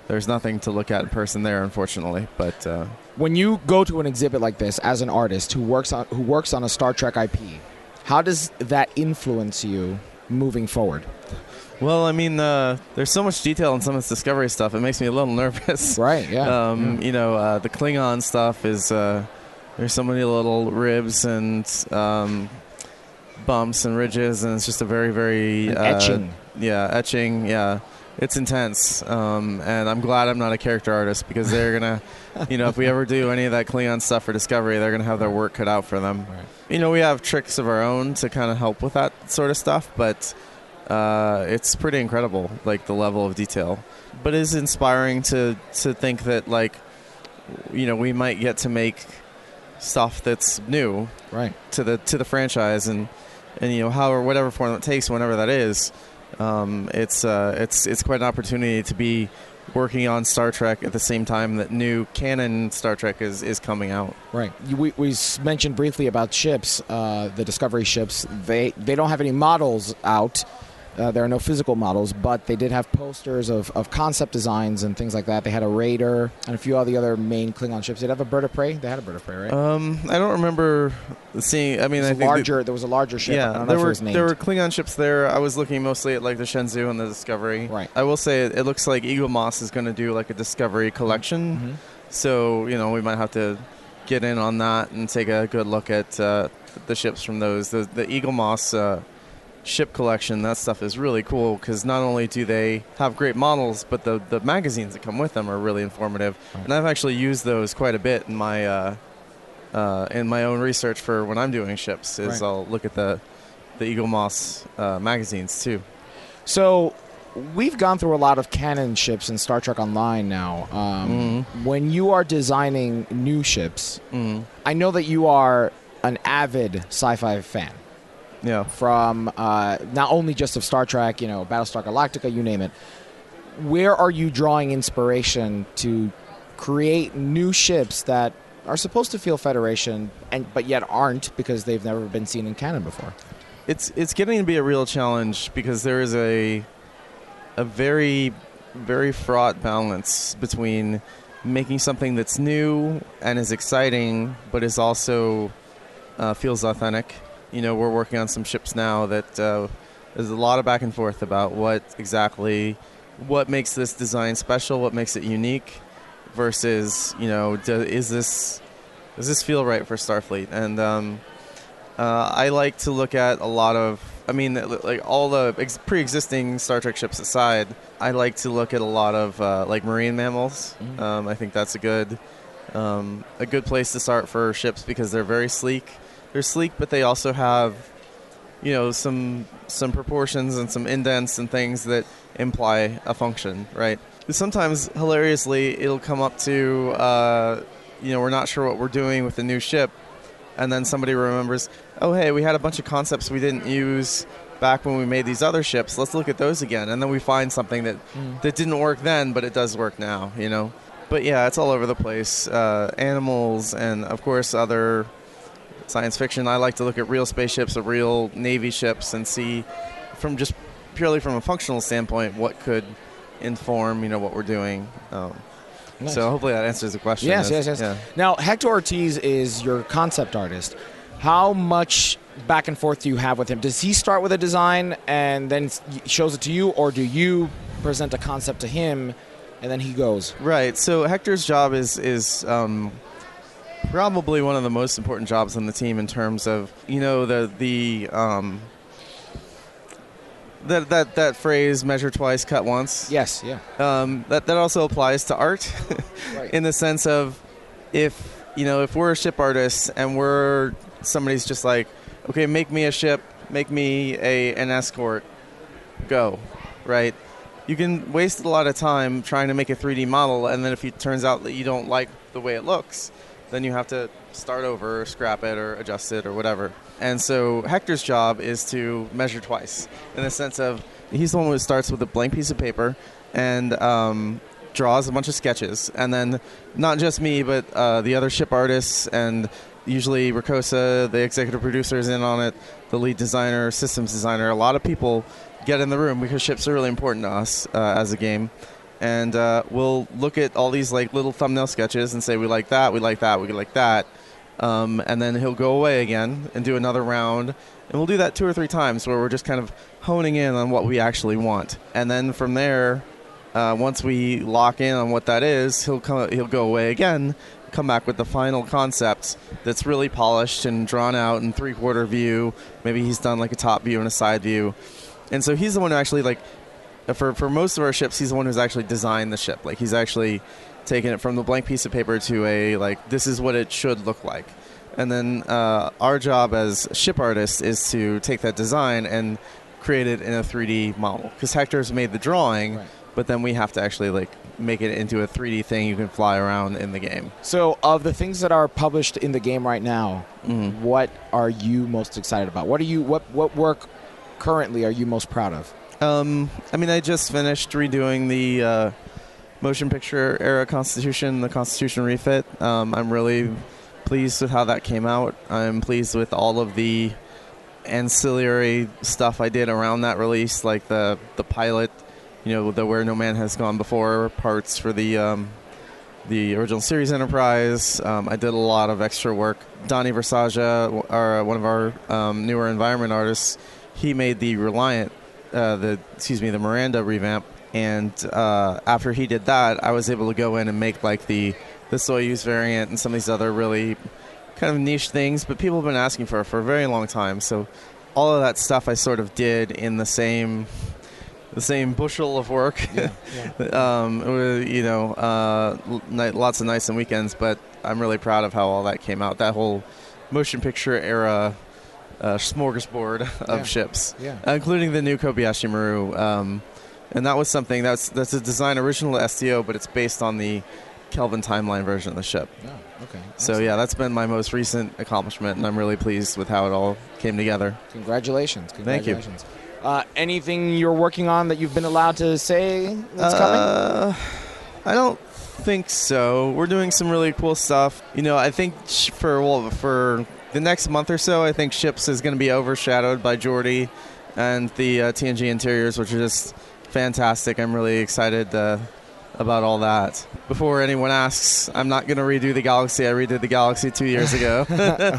there's nothing to look at in person there, unfortunately. But uh, when you go to an exhibit like this as an artist who works on who works on a Star Trek IP, how does that influence you moving forward? Well, I mean, uh, there's so much detail in some of this Discovery stuff. It makes me a little nervous. Right. Yeah. Um, You know, uh, the Klingon stuff is uh, there's so many little ribs and um, bumps and ridges, and it's just a very, very And uh, etching. Yeah, etching. Yeah, it's intense. Um, and I'm glad I'm not a character artist because they're gonna, you know, if we ever do any of that Klingon stuff for Discovery, they're gonna have their work cut out for them. Right. You know, we have tricks of our own to kind of help with that sort of stuff, but uh, it's pretty incredible, like the level of detail. But it's inspiring to to think that like, you know, we might get to make stuff that's new right. to the to the franchise and and you know however whatever form it takes whenever that is um, it's uh, it's it's quite an opportunity to be working on Star Trek at the same time that new canon Star Trek is is coming out Right. We, we mentioned briefly about ships, uh, the Discovery ships. They they don't have any models out. Uh, there are no physical models, but they did have posters of, of concept designs and things like that. They had a Raider and a few of the other main Klingon ships. Did they have a Bird of Prey? They had a Bird of Prey, right? um, I don't remember seeing I mean I a think that- larger. there was a larger ship. I Yeah, there were there were Klingon ships there. I was looking mostly at like the Shenzhou and the Discovery. Right. I will say it, it looks like Eaglemoss is going to do like a Discovery collection. Mhm. So you know we might have to get in on that and take a good look at uh, the ships from those. The, the Eaglemoss uh, ship collection, that stuff is really cool because not only do they have great models, but the the magazines that come with them are really informative. Right. And I've actually used those quite a bit in my. Uh, uh, in my own research for when I'm doing ships, is Right. I'll look at the the Eaglemoss uh, magazines too. So we've gone through a lot of canon ships in Star Trek Online now. Um, When you are designing new ships, Mm. I know that you are an avid sci-fi fan. Yeah. From uh, not only just of Star Trek, you know, Battlestar Galactica, you name it. Where are you drawing inspiration to create new ships that are supposed to feel Federation, and but yet aren't because they've never been seen in canon before? It's it's getting to be a real challenge because there is a a very very fraught balance between making something that's new and is exciting, but is also uh, feels authentic. You know, we're working on some ships now that uh, there's a lot of back and forth about what exactly what makes this design special, what makes it unique, versus you know, do, is this does this feel right for Starfleet? And um, uh, I like to look at a lot of. I mean, like all the ex- pre-existing Star Trek ships aside, I like to look at a lot of uh, like marine mammals. Um, I think that's a good um, a good place to start for ships because they're very sleek. They're sleek, but they also have you know some some proportions and some indents and things that imply a function, right? Sometimes hilariously, it'll come up to uh, you know we're not sure what we're doing with the new ship, and then somebody remembers, oh hey, we had a bunch of concepts we didn't use back when we made these other ships. Let's look at those again, and then we find something that that didn't work then, but it does work now. You know. But yeah, it's all over the place. Uh, animals and of course other science fiction. I like to look at real spaceships, or real navy ships, and see from just purely from a functional standpoint what could inform you know what we're doing. Um, Nice. So hopefully that answers the question. Yes, yes, yes. yeah. Now, Hector Ortiz is your concept artist. How much back and forth do you have with him? Does he start with a design and then shows it to you, or do you present a concept to him and then he goes? Right. So Hector's job is is um, probably one of the most important jobs on the team in terms of you know the the um, that that that phrase "measure twice, cut once." Yes, yeah. Um, that that also applies to art, Right. in the sense of if you know if we're a ship artist and we're somebody's just like, okay, make me a ship, make me a an escort, go, right? You can waste a lot of time trying to make a 3D model, and then if it turns out that you don't like the way it looks, then you have to start over, scrap it, or adjust it, or whatever. And so Hector's job is to measure twice, in the sense of he's the one who starts with a blank piece of paper and um, draws a bunch of sketches, and then not just me, but uh, the other ship artists and usually Ricossa, the executive producer, is in on it, the lead designer, systems designer. A lot of people get in the room because ships are really important to us uh, as a game. And uh, we'll look at all these like little thumbnail sketches and say we like that, we like that, we like that, um, and then he'll go away again and do another round, and we'll do that two or three times where we're just kind of honing in on what we actually want, and then from there, uh, once we lock in on what that is, he'll come, he'll go away again, come back with the final concept that's really polished and drawn out in three quarter view. Maybe he's done like a top view and a side view, and so he's the one who actually like for for most of our ships, he's the one who's actually designed the ship. Like he's actually taken it from the blank piece of paper to a like this is what it should look like. And then uh, our job as ship artists is to take that design and create it in a 3D model. Because Hector's made the drawing, Right. but then we have to actually like make it into a 3D thing you can fly around in the game. So, of the things that are published in the game right now, Mm-hmm. what are you most excited about? What are you what what work currently are you most proud of? Um, I mean, I just finished redoing the uh, motion picture era Constitution, the Constitution refit. Um, I'm really pleased with how that came out. I'm pleased with all of the ancillary stuff I did around that release, like the the pilot, you know, the Where No Man Has Gone Before parts for the um, the original series Enterprise. Um, I did a lot of extra work. Donnie Versaja, our, one of our um, newer environment artists, he made the Reliant, uh, the excuse me, the Miranda revamp. And uh, after he did that, I was able to go in and make like the the Soyuz variant and some of these other really kind of niche things. But people have been asking for it for a very long time. So all of that stuff I sort of did in the same the same bushel of work. um, it was, you know, uh, lots of nights and weekends, but I'm really proud of how all that came out. That whole motion picture era uh, smorgasbord of Yeah. ships, Yeah. including the new Kobayashi Maru. Um, and that was something that's that's a design original to STO, but it's based on the Kelvin timeline version of the ship. Oh, okay. So yeah, that's been my most recent accomplishment, and I'm really pleased with how it all came together. Congratulations. Thank you. Uh, anything you're working on that you've been allowed to say that's Uh, I don't think so. We're doing some really cool stuff. You know, I think for well, for the next month or so, I think Ships is going to be overshadowed by Geordi and the uh, TNG interiors, which are just fantastic. I'm really excited uh, about all that. Before anyone asks, I'm not going to redo the Galaxy. I redid the Galaxy two years ago.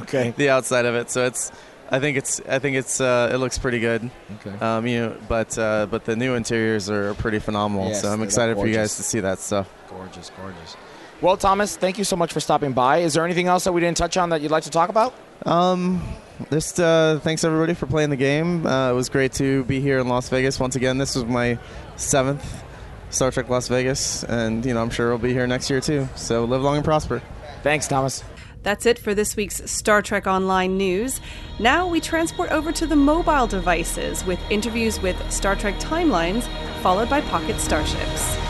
okay. the outside of it, so it's. I think it's. I think it's. Uh, it looks pretty good. Okay. Um, you know, but uh, but the new interiors are pretty phenomenal. Yes, so I'm excited for you guys to see that stuff. Gorgeous, gorgeous. Well, Thomas, thank you so much for stopping by. Is there anything else that we didn't touch on that you'd like to talk about? Um, just uh, thanks everybody for playing the game. Uh, it was great to be here in Las Vegas once again. This was my seventh Star Trek Las Vegas, and you know I'm sure we'll be here next year too. So live long and prosper. Thanks, Thomas. That's it for this week's Star Trek Online news. Now we transport over to the mobile devices with interviews with Star Trek timelines, followed by pocket starships.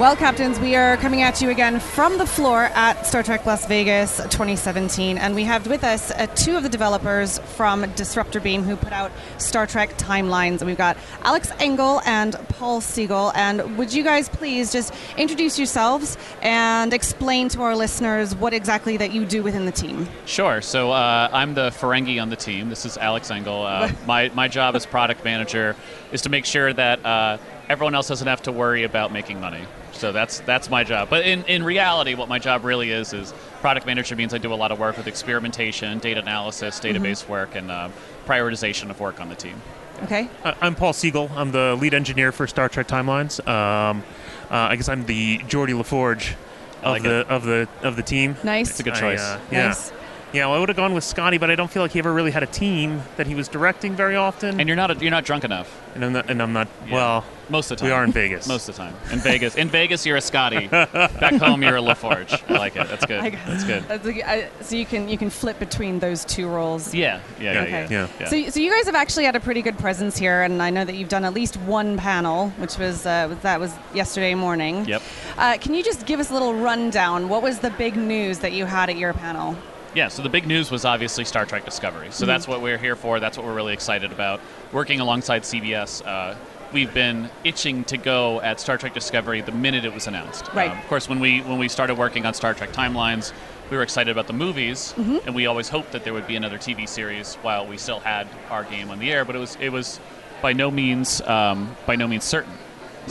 Well, Captains, we are coming at you again from the floor at Star Trek Las Vegas 2017, and we have with us uh, two of the developers from Disruptor Beam who put out Star Trek Timelines. And we've got Alex Engel and Paul Siegel. And would you guys please just introduce yourselves and explain to our listeners what exactly that you do within the team? Sure. So uh, I'm the Ferengi on the team. This is Alex Engel. Uh, my, my job as product manager is to make sure that uh, everyone else doesn't have to worry about making money. So that's that's my job. But in, in reality, what my job really is is product manager means I do a lot of work with experimentation, data analysis, database work, and uh, prioritization of work on the team. Okay. Uh, I'm Paul Siegel. I'm the lead engineer for Star Trek Timelines. Um, uh, I guess I'm the Geordi LaForge of like the it. of the of the team. Nice. It's a good I, choice. uh, yeah. Nice. Yeah, well, I would have gone with Scotty, but I don't feel like he ever really had a team that he was directing very often. And you're not a, you're not drunk enough. And I'm not. And I'm not Yeah. Well, Most of the time. we are in Vegas. Most of the time. In Vegas. In Vegas, you're a Scotty. Back home, you're a LaForge. I like it. That's good. I got That's good. That's a- I- so you can you can flip between those two roles. Yeah. Yeah. Yeah. Okay. yeah. Yeah. Yeah. So, so you guys have actually had a pretty good presence here, and I know that you've done at least one panel, which was uh, that was yesterday morning. Yep. Uh, can you just give us a little rundown? What was the big news that you had at your panel? Yeah, so the big news was obviously Star Trek Discovery. Mm-hmm. So that's what we're here for. That's what we're really excited about. Working alongside CBS, uh, we've been itching to go at Star Trek Discovery the minute it was announced. Right. Um, of course, when we when we started working on Star Trek Timelines, we were excited about the movies, Mm-hmm. and we always hoped that there would be another TV series while we still had our game on the air. But it was it was by no means um, by no means certain.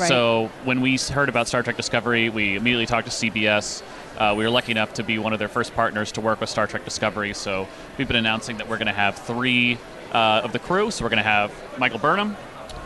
So when we heard about Star Trek Discovery, we immediately talked to CBS. Uh, we were lucky enough to be one of their first partners to work with Star Trek Discovery. So we've been announcing that we're going to have three uh, of the crew. So we're going to have Michael Burnham,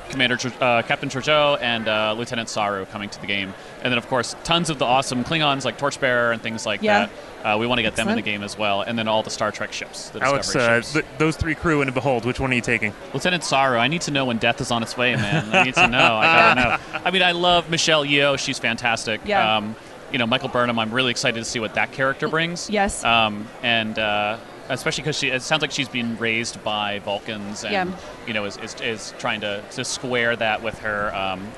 Commander Tr- uh, Captain Georgiou, and uh, Lieutenant Saru coming to the game. And then, of course, tons of the awesome Klingons like Torchbearer and things like Yeah. that. Uh, we want to get them in the game as well. And then all the Star Trek ships, the Alex, uh, ships. th- those three crew and Behold, which one are you taking? Lieutenant Saru, I need to know when death is on its way, man. I need to know. I gotta know. I mean, I love Michelle Yeoh. She's fantastic. Yeah. Um, you know, Michael Burnham. I'm really excited to see what that character brings. Yes. Um, and uh, especially because she, it sounds like she's been raised by Vulcans, and Yeah. you know, is, is, is trying to, to square that with her. Um,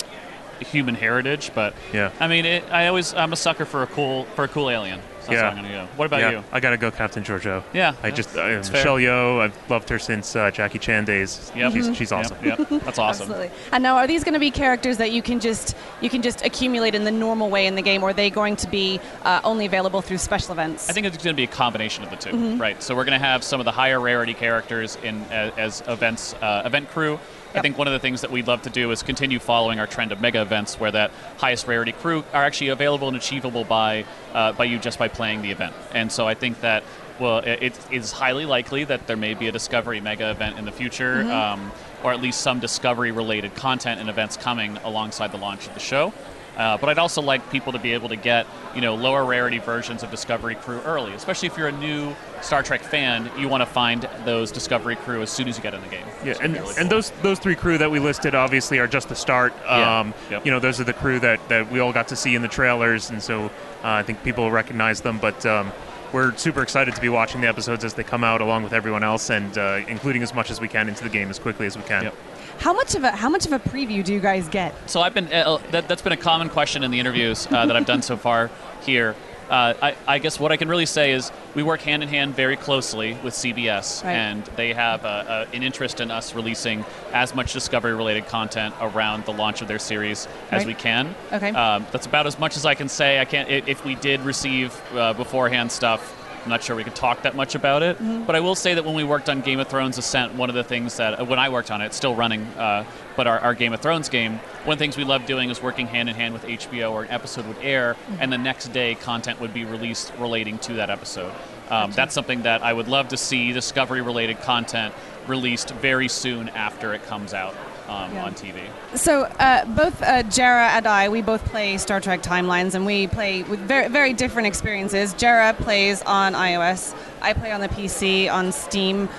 human heritage but Yeah. i mean it, i always i'm a sucker for a cool for a cool alien so that's Yeah. where i'm gonna go what about yeah, you I gotta go, Captain Georgiou. Yeah, I just uh. Michelle Yeoh. I've loved her since uh, Jackie Chan days. Yep. She's, Mhm. she's Yep, awesome. yep. that's awesome Absolutely. And now, are these going to be characters that you can just you can just accumulate in the normal way in the game, or are they going to be uh, only available through special events? I think it's going to be a combination of the 2 Mhm. right? So we're going to have some of the higher rarity characters in as, as events, uh, event crew. I think one of the things that we'd love to do is continue following our trend of mega events, where that highest rarity crew are actually available and achievable by uh, by you just by playing the event. And so I think that well, it, it is highly likely that there may be a Discovery mega event in the future, Mhm. um, or at least some Discovery related content and events coming alongside the launch of the show. Uh, but I'd also like people to be able to get, you know, lower rarity versions of Discovery Crew early. Especially if you're a new Star Trek fan, you want to find those Discovery Crew as soon as you get in the game. Yeah, and, really and those those three crew that we listed obviously are just the start. Yeah. Um, Yep. You know, those are the crew that, that we all got to see in the trailers, and so uh, I think people recognize them. But um, we're super excited to be watching the episodes as they come out, along with everyone else, and uh, including as much as we can into the game as quickly as we can. How much of a how much of a preview do you guys get? So I've been uh, that, that's been a common question in the interviews uh, that I've done so far here. Uh, I, I guess what I can really say is we work hand in hand very closely with CBS, Right. and they have a, a, an interest in us releasing as much Discovery-related content around the launch of their series as Right. we can. Okay. Um, that's about as much as I can say. I can't. If we did receive uh, beforehand stuff, I'm not sure we could talk that much about it. Mhm. But I will say that when we worked on Game of Thrones Ascent, one of the things that uh, when I worked on it, it's still running, uh, but our, our Game of Thrones game, one of the things we loved doing is working hand in hand with HBO, where an episode would air, and the next day content would be released relating to that episode. Um, that's something that I would love to see Discovery-related content released very soon after it comes out um, Yeah. on TV. So uh, both uh, Jarrah and I, we both play Star Trek Timelines, and we play with very very different experiences. Jarrah plays on iOS. I play on the PC on Steam.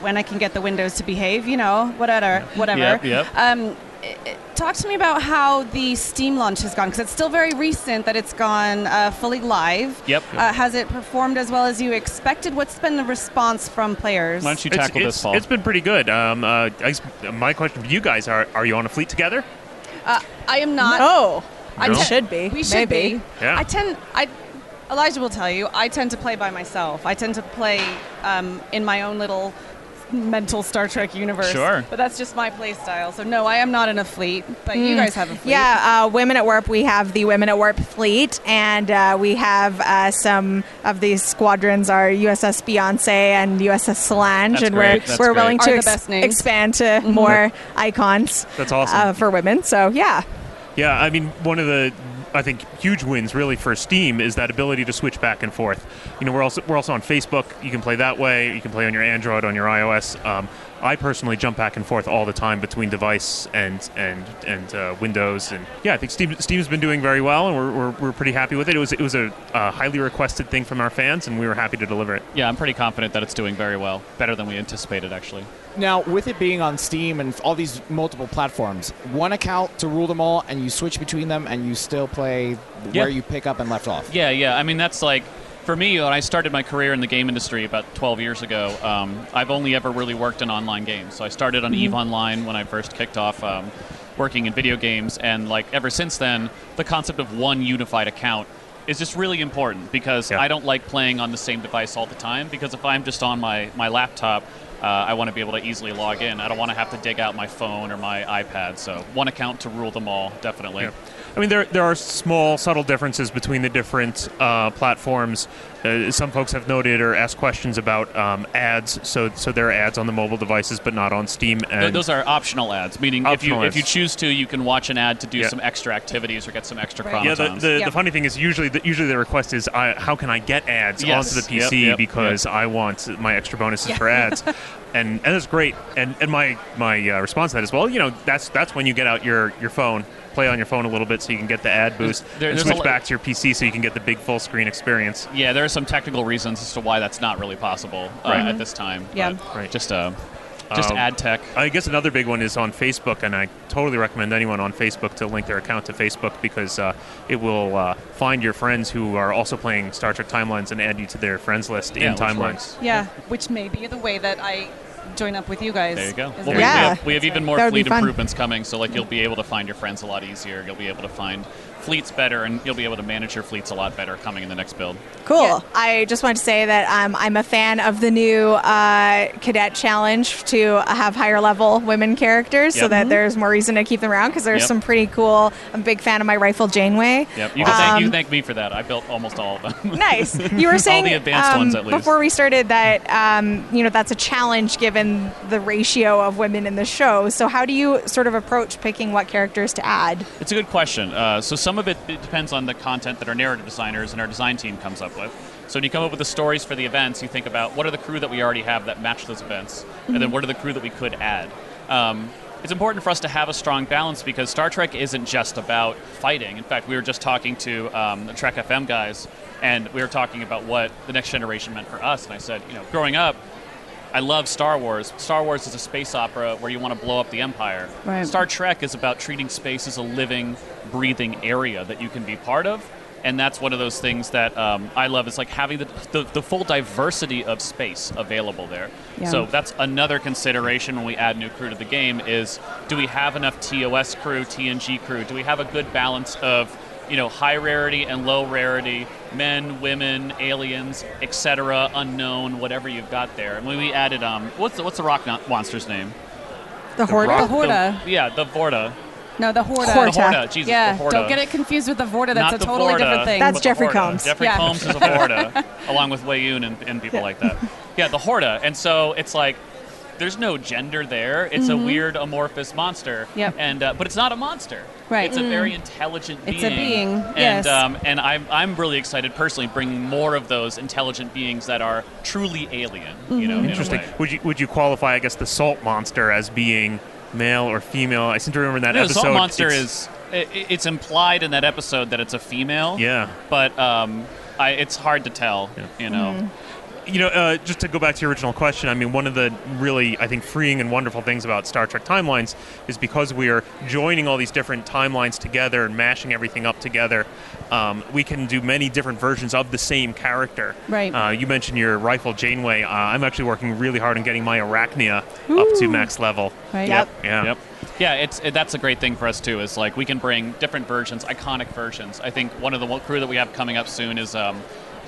When I can get the Windows to behave, you know, whatever, whatever. Yep, yep. Um, talk to me about how the Steam launch has gone, because it's still very recent that it's gone uh, fully live. Yep. Uh, has it performed as well as you expected? What's been the response from players? Why don't you tackle it's, this, Paul? It's been pretty good. Um, uh, I my question for you guys are: Are you on a fleet together? Uh, I am not. Oh. I No? te- should be. We should Maybe. be. Yeah. I tend. I. Elijah will tell you. I tend to play by myself. I tend to play um, in my own little mental Star Trek universe. Sure. But that's just my play style. So no, I am not in a fleet. But you Mm. guys have a fleet. Yeah, uh, Women at Warp, we have the Women at Warp fleet, and uh, we have uh, some of these squadrons are USS Beyonce and USS Solange, That's and great, we're, that's we're great. willing to ex- best names. expand to more icons That's awesome. uh, for women. So, yeah. Yeah, I mean, one of the I think huge wins really for Steam is that ability to switch back and forth. You know, we're also we're also on Facebook. You can play that way. You can play on your Android, on your iOS. Um, I personally jump back and forth all the time between device and and and uh, Windows. And yeah, I think Steam Steam's been doing very well, and we're, we're, we're pretty happy with it. It was it was a uh, highly requested thing from our fans, and we were happy to deliver it. Yeah, I'm pretty confident that it's doing very well, better than we anticipated actually. Now, with it being on Steam and all these multiple platforms, one account to rule them all, and you switch between them, and you still play Yeah. where you pick up and left off. Yeah, yeah. I mean, that's like for me when I started my career in the game industry about 12 years ago. Um, I've only ever really worked in online games. So I started on Eve Online when I first kicked off um, working in video games, and like ever since then, the concept of one unified account is just really important because Yeah. I don't like playing on the same device all the time. Because if I'm just on my my laptop. Uh, I want to be able to easily log in. I don't want to have to dig out my phone or my iPad. So one account to rule them all, definitely. Yeah. I mean, there, there are small, subtle differences between the different uh, platforms. Uh, some folks have noted or asked questions about um, ads. So, so there are ads on the mobile devices, but not on Steam. Th- And those are optional ads, meaning Optional if you if you choose to, you can watch an ad to do Yeah. some extra activities or get some extra Right. yeah, the, the, Yeah. the funny thing is usually the, usually the request is I, how can I get ads Yes. onto the PC yep, because I want my extra bonuses Yeah. for ads, and and that's great. And and my my uh, response to that is well, you know, that's that's when you get out your your phone, play on your phone a little bit so you can get the ad boost, there- and switch lo- back to your PC so you can get the big full screen experience. yeah, there are some technical reasons as to why that's not really possible uh, Right. at this time. Yeah. Right. Just uh, just Um, ad tech. I guess another big one is on Facebook, and I totally recommend anyone on Facebook to link their account to Facebook because uh, it will uh, find your friends who are also playing Star Trek Timelines and add you to their friends list Yeah, in Timelines. works. Yeah, which may be the way that I join up with you guys. There you go. Well, we, Yeah. we have, we have even more That would be fleet improvements coming, so like you'll be able to find your friends a lot easier. You'll be able to find fleets better, and you'll be able to manage your fleets a lot better coming in the next build. Cool. Yeah. I just wanted to say that um, I'm a fan of the new uh, cadet challenge to have higher level women characters so Yep. that there's more reason to keep them around because there's Yep. some pretty cool. I'm a big fan of my rifle Janeway. Yep. You can, thank, you Um, can thank me for that. I built almost all of them. Nice. You were saying all the advanced um, ones at least. before we started that um, you know that's a challenge given the ratio of women in the show. So how do you sort of approach picking what characters to add? It's a good question. Uh, so some of it, it depends on the content that our narrative designers and our design team comes up with. So when you come up with the stories for the events, you think about what are the crew that we already have that match those events, and then what are the crew that we could add. Um, it's important for us to have a strong balance because Star Trek isn't just about fighting. In fact, we were just talking to um, the Trek FM guys, and we were talking about what the next generation meant for us. And I said, you know, growing up, I love Star Wars. Star Wars is a space opera where you want to blow up the Empire. Right. Star Trek is about treating space as a living, breathing area that you can be part of. And that's one of those things that um, I love is like having the, the, the full diversity of space available there. Yeah. So that's another consideration when we add new crew to the game is do we have enough TOS crew, TNG crew? Do we have a good balance of you know high rarity and low rarity, men, women, aliens, etc., unknown, whatever you've got there. And when we added um, what's the, what's the rock mon- monster's name? The Horda. The Horda. The- yeah, the Vorta. No, the Horda. Horta. The Horta. Jesus, Yeah, the Horta. don't get it confused with the Vorta. That's Not a totally Vorta, different thing. That's Jeffrey Combs. Jeffrey Yeah. Combs is a Horta, along with Weyoun and, and people like that. Yeah, the Horda. And so it's like, there's no gender there. It's a weird amorphous monster. Mm-hmm. Yep. And uh, but it's not a monster. Right. It's a very intelligent being. It's a being, And yes. um, and I'm I'm really excited personally bringing more of those intelligent beings that are truly alien. You know, Interesting. way. Would you would you qualify, I guess, the salt monster as being male or female? I seem to remember in that No, the episode. Salt Monster it's- is i i- it's implied in that episode that it's a female. Yeah. But um, I, it's hard to tell. You know. You know, uh, just to go back to your original question, I mean, one of the really, I think, freeing and wonderful things about Star Trek timelines is because we are joining all these different timelines together and mashing everything up together. Um, we can do many different versions of the same character. Right. Uh, you mentioned your rifle Janeway. Uh, I'm actually working really hard on getting my Arachnia up to max level. Right. Yep. Yeah. Yep. Yeah, it's it, that's a great thing for us too. Is like we can bring different versions, iconic versions. I think one of the one crew that we have coming up soon is um,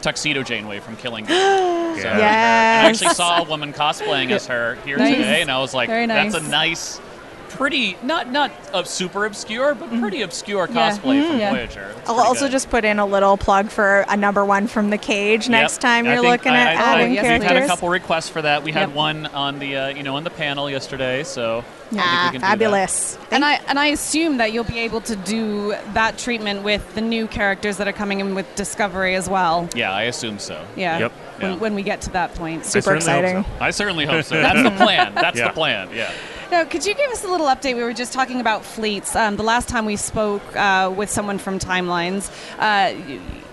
Tuxedo Janeway from Killing. Game. So, Yes. I actually saw a woman cosplaying as her here Nice. today, and I was like, Very "That's a nice, pretty not not uh, super obscure, but pretty obscure Yeah. cosplay from Yeah. Voyager." It's I'll also good. just put in a little plug for a number one from the cage next time I you're think looking I- at I know adding We've characters. had a couple requests for that. We had Yep. one on the uh, you know on the panel yesterday, so I think Ah, we can do that. fabulous. And I and I assume that you'll be able to do that treatment with the new characters that are coming in with Discovery as well. Yeah, I assume so. Yeah. Yep. When, Yeah. when we get to that point. Super certainly hope exciting. I certainly hope so. That's the plan. That's Yeah. the plan. Yeah. Now, could you give us a little update? We were just talking about fleets. Um, the last time we spoke uh, with someone from Timelines, uh,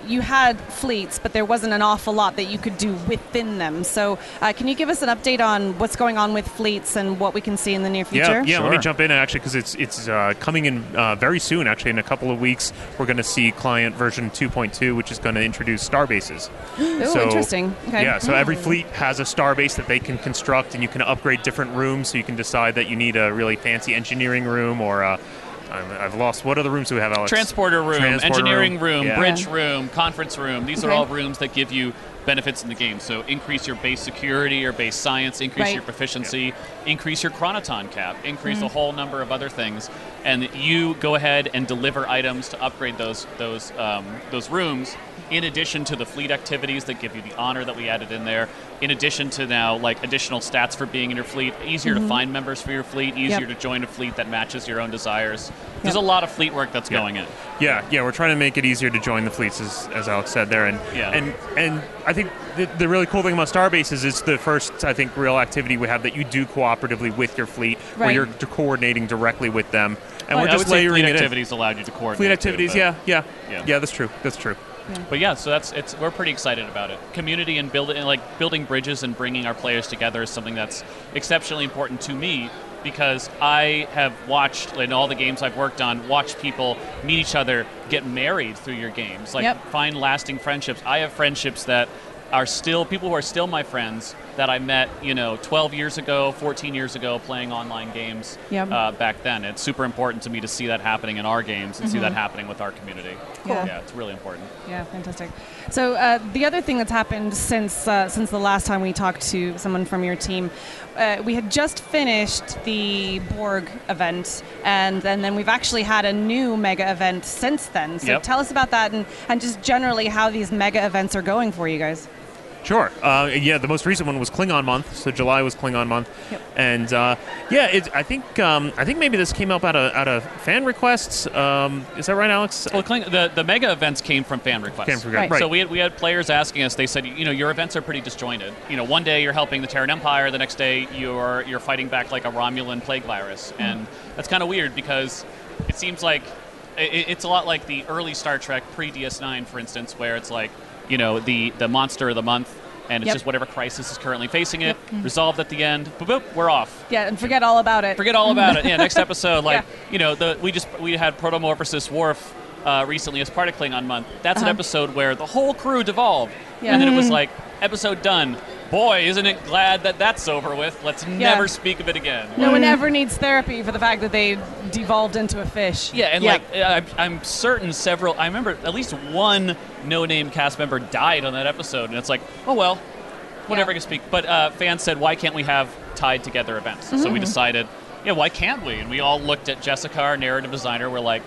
you, you had fleets, but there wasn't an awful lot that you could do within them. So, uh, can you give us an update on what's going on with fleets and what we can see in the near future? Yeah, yeah. Let me jump in actually because it's it's uh, coming in uh, very soon. Actually, in a couple of weeks, we're going to see client version 2.2, which is going to introduce star bases. Ooh, interesting. Okay. Yeah, so every fleet has a star base that they can construct, and you can upgrade different rooms. So you can decide that you need a really fancy engineering room or a, I'm- I've lost. What other rooms do we have, Alex? Transporter room, Transporter engineering room, Yeah. bridge room, conference room. These are all rooms that give you benefits in the game. So increase your base security or base science, increase Right. your proficiency, increase your chronoton cap, increase a mm-hmm. whole number of other things, and you go ahead and deliver items to upgrade those those um, those rooms. In addition to the fleet activities that give you the honor that we added in there, in addition to now like additional stats for being in your fleet, easier to find members for your fleet, easier Yep. to join a fleet that matches your own desires. There's a lot of fleet work that's Yeah. going in. Yeah, yeah, we're trying to make it easier to join the fleets, as, as Alex said there, and Yeah. and and I think the, the really cool thing about Starbase is it's the first I think real activity we have that you do cooperatively with your fleet, where you're coordinating directly with them, and Well, we're I just would say layering fleet it activities allowed you to coordinate. Fleet activities, but- yeah, yeah, Yeah. yeah, That's true. That's true. But yeah, so that's it's we're pretty excited about it. Community and building like building bridges and bringing our players together is something that's exceptionally important to me because I have watched in all the games I've worked on, watched people meet each other, get married through your games, like Yep. find lasting friendships. I have friendships that are still people who are still my friends that I met, you know, 12 years ago, 14 years ago, playing online games Yep. uh, back then. It's super important to me to see that happening in our games and see that happening with our community. Cool. Yeah, it's really important. Yeah, fantastic. So uh, the other thing that's happened since uh, since the last time we talked to someone from your team, uh, we had just finished the Borg event, and, and then we've actually had a new mega event since then. So Yep. tell us about that and, and just generally how these mega events are going for you guys. Sure. Uh, yeah, the most recent one was Klingon month, so July was Klingon month, Yep. and uh, yeah, it, I think um, I think maybe this came up out of out of fan requests. Um, is that right, Alex? Well, Kling- the the mega events came from fan requests. Came from- Right. right. So we had, we had players asking us. They said, you know, your events are pretty disjointed. You know, one day you're helping the Terran Empire, the next day you're you're fighting back like a Romulan plague virus, and that's kind of weird because it seems like it, it's a lot like the early Star Trek pre DS9, for instance, where it's like, you know, the the monster of the month. And it's Yep. just whatever crisis is currently facing it, mm-hmm. resolved at the end. Boop, boop, we're off. Yeah, and forget all about it. Forget all about it. Yeah, next episode, like Yeah. you know, the we just we had Protomorphosis Worf uh, recently as part of Klingon Month. That's an Uh-huh. episode where the whole crew devolved, Yeah. and then it was like episode done. Boy, isn't it glad that that's over with? Let's never speak of it again. No one ever needs therapy for the fact that they devolved into a fish. Yeah, and Yeah. like I'm, I'm certain several. I remember at least one no-name cast member died on that episode, and it's like, oh well, whatever Yeah. I can speak. But uh, fans said, why can't we have tied together events? So Mm-hmm. we decided, yeah, why can't we? And we all looked at Jessica, our narrative designer. We're like,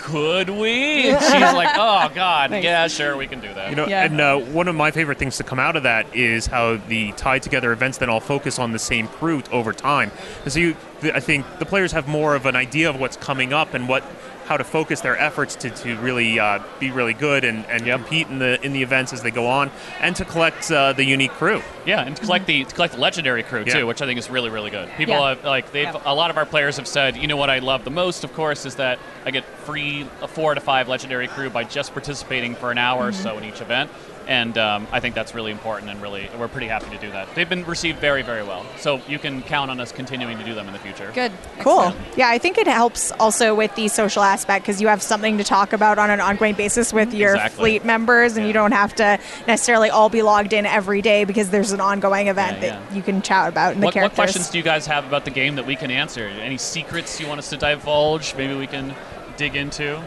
could we? And she's like, oh god, Nice. yeah, sure, we can do that. You know, Yeah. and uh, one of my favorite things to come out of that is how the tied together events then all focus on the same crew over time. And so you, th- I think the players have more of an idea of what's coming up and what how to focus their efforts to, to really uh, be really good and, and Yep. compete in the in the events as they go on, and to collect uh, the unique crew. Yeah, and to collect the to collect the legendary crew Yeah. too, which I think is really really good. People Yeah. have like they've Yeah. a lot of our players have said, you know what I love the most, of course, is that I get free uh, four to five legendary crew by just participating for an hour or so in each event. And um, I think that's really important, and really, we're pretty happy to do that. They've been received very, very well. So you can count on us continuing to do them in the future. Good. Cool. Yeah, I think it helps also with the social aspect because you have something to talk about on an ongoing basis with your Exactly. fleet members, and you don't have to necessarily all be logged in every day because there's an ongoing event Yeah, that you can chat about in the What, what questions do you guys have about the game that we can answer? Any secrets you want us to divulge? Maybe we can dig into.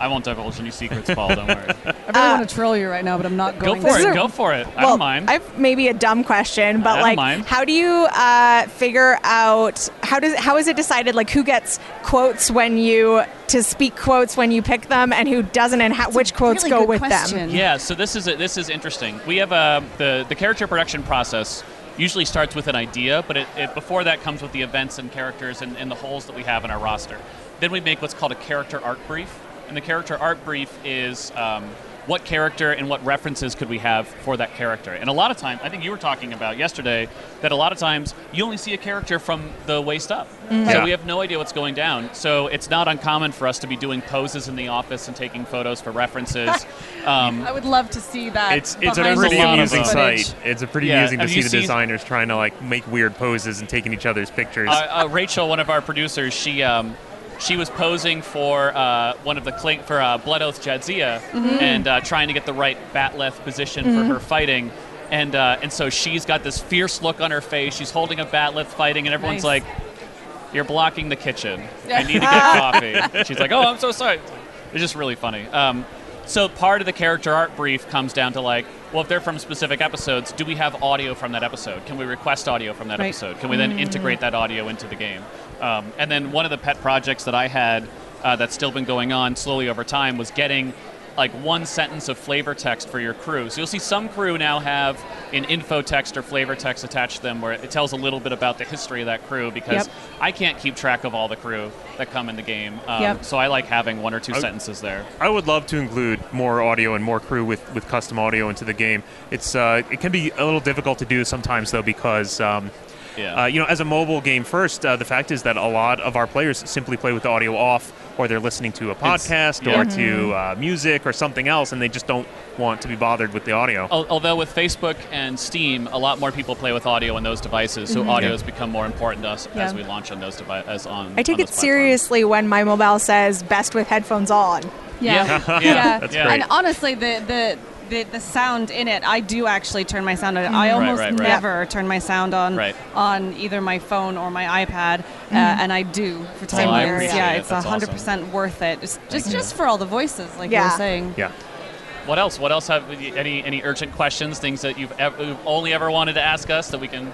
I won't divulge any secrets, Paul. Don't worry. I really want to troll you right now, but I'm not going. Go for to. it. Go for it. I well, don't mind. I've maybe a dumb question, but I don't like, mind. how do you uh, figure out how does how is it decided like who gets quotes when you to speak quotes when you pick them, and who doesn't, and how, which quotes really go with question. them? Yeah, so this is this is interesting. We have a the the character production process usually starts with an idea, but it, it before that comes with the events and characters and, and the holes that we have in our roster. Then we make what's called a character art brief, and the character art brief is um, what character and what references could we have for that character. And a lot of times, I think you were talking about yesterday that a lot of times you only see a character from the waist up, Mhm. so we have no idea what's going down. So it's not uncommon for us to be doing poses in the office and taking photos for references. Um, I would love to see that. It's it's a behind pretty the scenes amusing sight. It's a pretty Yeah, amusing to have see the designers trying to like make weird poses and taking each other's pictures. uh, uh, Rachel, one of our producers, she um, she was posing for uh, one of the clink for uh, Blood Oath Jadzia Mhm. and uh, trying to get the right bat'leth position Mhm. for her fighting. And uh, and so she's got this fierce look on her face. She's holding a bat'leth fighting, and everyone's Nice. like, "You're blocking the kitchen. I need to get coffee." She's like, "Oh, I'm so sorry." It's just really funny. Um, so part of the character art brief comes down to like, well, if they're from specific episodes, do we have audio from that episode? Can we request audio from that Right. episode? Can we then Mm. integrate that audio into the game? Um, and then one of the pet projects that I had uh, that's still been going on slowly over time was getting like one sentence of flavor text for your crew. So you'll see some crew now have an info text or flavor text attached to them where it tells a little bit about the history of that crew because Yep. I can't keep track of all the crew that come in the game. Um, Yep. So I like having one or two I- sentences there. I would love to include more audio and more crew with, with custom audio into the game. It's uh, it can be a little difficult to do sometimes though because um, Yeah. uh, you know as a mobile game first, uh, the fact is that a lot of our players simply play with the audio off, or they're listening to a podcast yeah. or to uh, music or something else, and they just don't want to be bothered with the audio. Although with Facebook and Steam, a lot more people play with audio on those devices, so Mhm. audio Yeah. has become more important to us as we launch on those devices. As on, I take on it seriously when my mobile says best with headphones on. Yeah, Yeah. yeah. That's Yeah. great. And honestly, the, the the the sound in it, I do actually turn my sound on. I Mhm. Right, almost right, right. never turn my sound on Right. on either my phone or my iPad, uh, Mhm. and I do for Oh, time I lapse. appreciate Yeah, it. it's That's hundred percent worth it. Just just, just for all the voices, like you Yeah. were saying. yeah. What else? What else have any any urgent questions? Things that you've, ev- you've only ever wanted to ask us that we can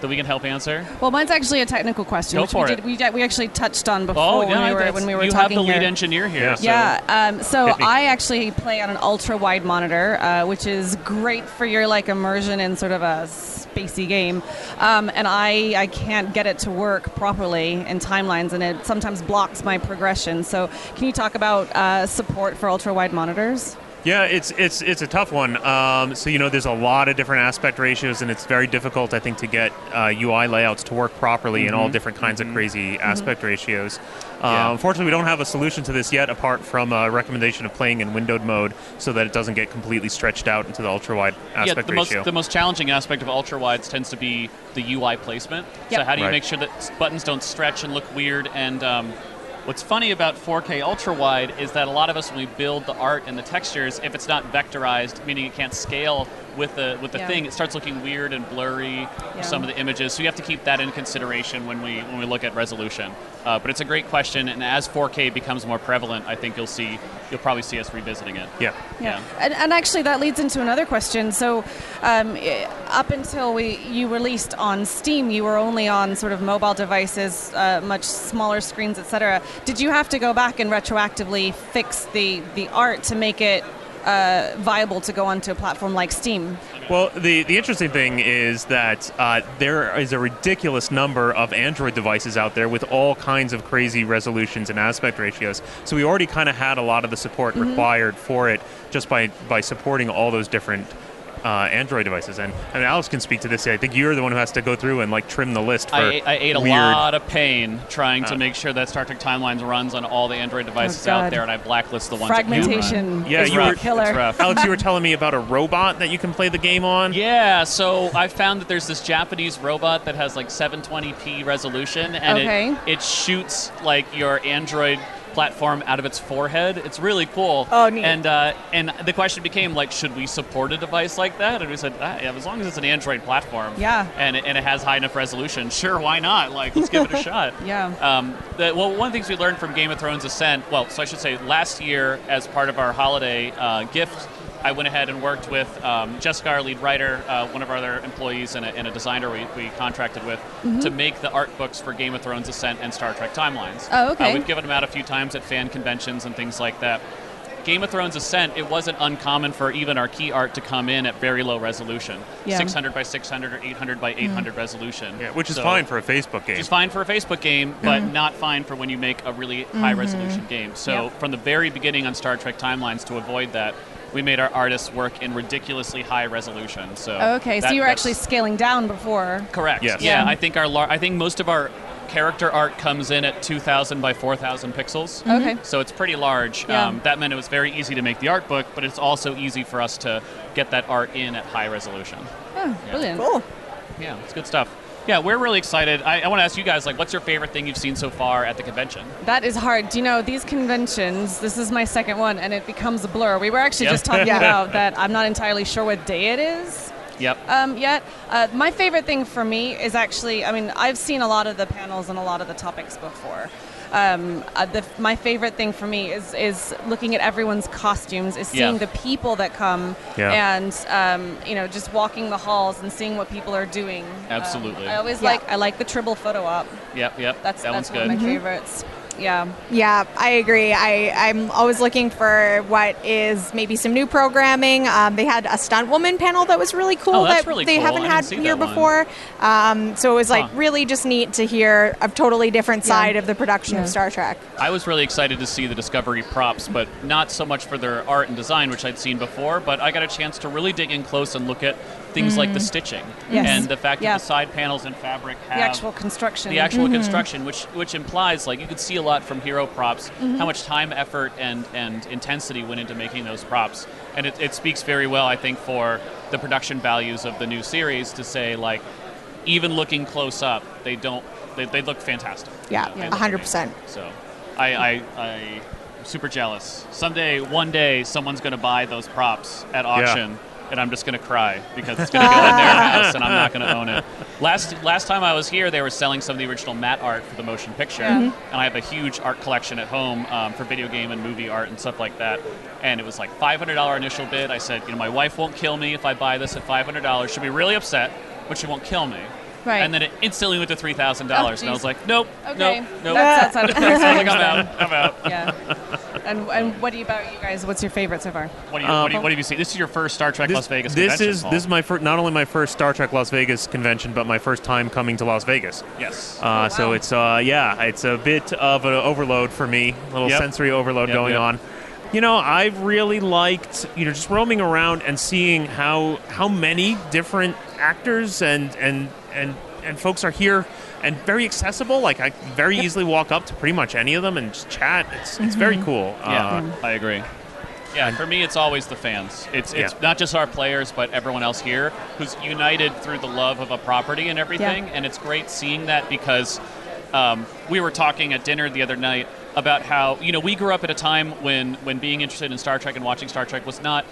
that we can help answer? Well, mine's actually a technical question, Go which for we it. did. We, did- we actually touched on before Oh, when we were that's- when we were you have the lead here. engineer here. Yeah. so- Yeah. Um, so I actually play on an ultra wide monitor, uh, which is great for your like immersion in sort of a spacey game. Um, and I I can't get it to work properly in timelines, and it sometimes blocks my progression. So can you talk about uh, support for ultra wide monitors? Yeah, it's it's it's a tough one. Um, so you know, there's a lot of different aspect ratios, and it's very difficult, I think, to get uh, UI layouts to work properly in all Mhm. different kinds of crazy aspect ratios. Uh, Yeah. Unfortunately, we don't have a solution to this yet, apart from a recommendation of playing in windowed mode, so that it doesn't get completely stretched out into the ultra wide aspect Yeah, the ratio. most the most challenging aspect of ultra wides tends to be the UI placement. So how do you Right. make sure that buttons don't stretch and look weird? And um, what's funny about 4K ultra wide is that a lot of us when we build the art and the textures, if it's not vectorized, meaning it can't scale with the with the Yeah. thing, it starts looking weird and blurry. Yeah. Some of the images, so you have to keep that in consideration when we when we look at resolution. Uh, but it's a great question, and as 4K becomes more prevalent, I think you'll see you'll probably see us revisiting it. yeah. Yeah. And, and actually, that leads into another question. So, um, up until we you released on Steam, you were only on sort of mobile devices, uh, much smaller screens, etc. Did you have to go back and retroactively fix the the art to make it uh, viable to go onto a platform like Steam? Well, the, the interesting thing is that uh, there is a ridiculous number of Android devices out there with all kinds of crazy resolutions and aspect ratios. So we already kind of had a lot of the support required for it just by, by supporting all those different uh, Android devices. And, and Alex can speak to this. I think you're the one who has to go through and like trim the list. For I, I ate a weird, lot of pain trying to Uh. make sure that Star Trek Timelines runs on all the Android devices God. out there, and I blacklist the ones that Fragmentation do run. Yeah, is you rough. were killer. It's rough. Alex, you were telling me about a robot that you can play the game on. Yeah, so I found that there's this Japanese robot that has like 720p resolution, and Okay. it, it shoots like your Android platform out of its forehead. It's really cool. Oh, neat. And uh, and the question became like, should we support a device like that? And we said, ah, yeah, as long as it's an Android platform, Yeah. and it, and it has high enough resolution, sure, why not? Like, let's give it a shot. Yeah. Um, the, well, one of the things we learned from Game of Thrones Ascent, well, so I should say, last year as part of our holiday uh, gift, I went ahead and worked with um, Jessica, our lead writer, uh, one of our other employees, and a, and a designer we, we contracted with Mhm. to make the art books for Game of Thrones Ascent and Star Trek Timelines. Oh, okay. Uh, we've given them out a few times at fan conventions and things like that. Game of Thrones Ascent, it wasn't uncommon for even our key art to come in at very low resolution. Yeah. 600 by 600 or 800 by 800 Mm. resolution. Yeah, which is So- fine for a Facebook game. which is fine for a Facebook game, but Mm-hmm. not fine for when you make a really high resolution game. So Yep. from the very beginning on Star Trek Timelines, to avoid that, we made our artists work in ridiculously high resolution. So okay, so you were actually scaling down before. correct. Yes. Yeah, Yeah. I think our lar- I think most of our character art comes in at 2,000 by 4,000 pixels. Okay. So it's pretty large. Yeah. Um, that meant it was very easy to make the art book, but it's also easy for us to get that art in at high resolution. Oh, brilliant. Cool. Yeah, it's good stuff. Yeah, we're really excited. I, I want to ask you guys, like, what's your favorite thing you've seen so far at the convention? That is hard. Do you know these conventions? This is my second one, and it becomes a blur. We were actually Yep. just talking Yeah. about that. I'm not entirely sure what day it is. Yep. um, yet. Uh, my favorite thing for me is actually, I mean, I've seen a lot of the panels and a lot of the topics before. Um, uh, the, my favorite thing for me is is looking at everyone's costumes, is seeing Yeah. the people that come, Yeah. and um, you know, just walking the halls and seeing what people are doing. Um, Absolutely. I always Yeah. like I like the Tribble photo op. Yep, yep. That's that that's one's one good. of my favorites. Yeah. Yeah, I agree. I, I'm always looking for what is maybe some new programming. Um, they had a stunt woman panel that was really cool Oh, that's that really they cool. haven't I had here before. Um, so it was like Huh. really just neat to hear a totally different Yeah. side of the production Yeah. of Star Trek. I was really excited to see the Discovery props, but not so much for their art and design, which I'd seen before, but I got a chance to really dig in close and look at things like the stitching Mm. Yes. and the fact Yeah. that the side panels and fabric have The actual construction. the actual Mhm. construction, which which implies like you could see a lot from hero props, Mhm. how much time, effort, and and intensity went into making those props, and it, it speaks very well, I think, for the production values of the new series to say like, even looking close up, they don't they, they look fantastic. Yeah, You know, they a 100%. So, I I I. am Super jealous. Someday, one day, someone's going to buy those props at auction, and I'm just going to cry because it's going to go in their house, and I'm not going to own it. Last last time I was here, they were selling some of the original matte art for the motion picture, Yeah. Mhm. and I have a huge art collection at home um, for video game and movie art and stuff like that. And it was like $500 initial bid. I said, you know, my wife won't kill me if I buy this at $500. She'll be really upset, but she won't kill me. Right. And then it instantly went to three thousand Oh, dollars, and I was like, nope, Okay. nope, nope. That's outside of I was like, price I'm range out. I'm out. Yeah. And and what you about you guys? What's your favorite so far? What, do you, what, do you, what have you seen? This is your first Star Trek This, Las Vegas this convention. is Paul. this is my first, not only my first Star Trek Las Vegas convention, but my first time coming to Las Vegas. Yes. Uh, So it's uh, yeah, it's a bit of an overload for me, a little Yep. sensory overload Yep, going yep. on. You know, I've really liked you know just roaming around and seeing how how many different actors and and and and folks are here and very accessible. Like I can very easily walk up to pretty much any of them and just chat. It's it's very cool. Yeah, Uh, I agree. Yeah, for me, it's always the fans. It's it's Yeah. not just our players, but everyone else here who's united through the love of a property and everything. And it's great seeing that because um, we were talking at dinner the other night about how you know we grew up at a time when when being interested in Star Trek and watching Star Trek was not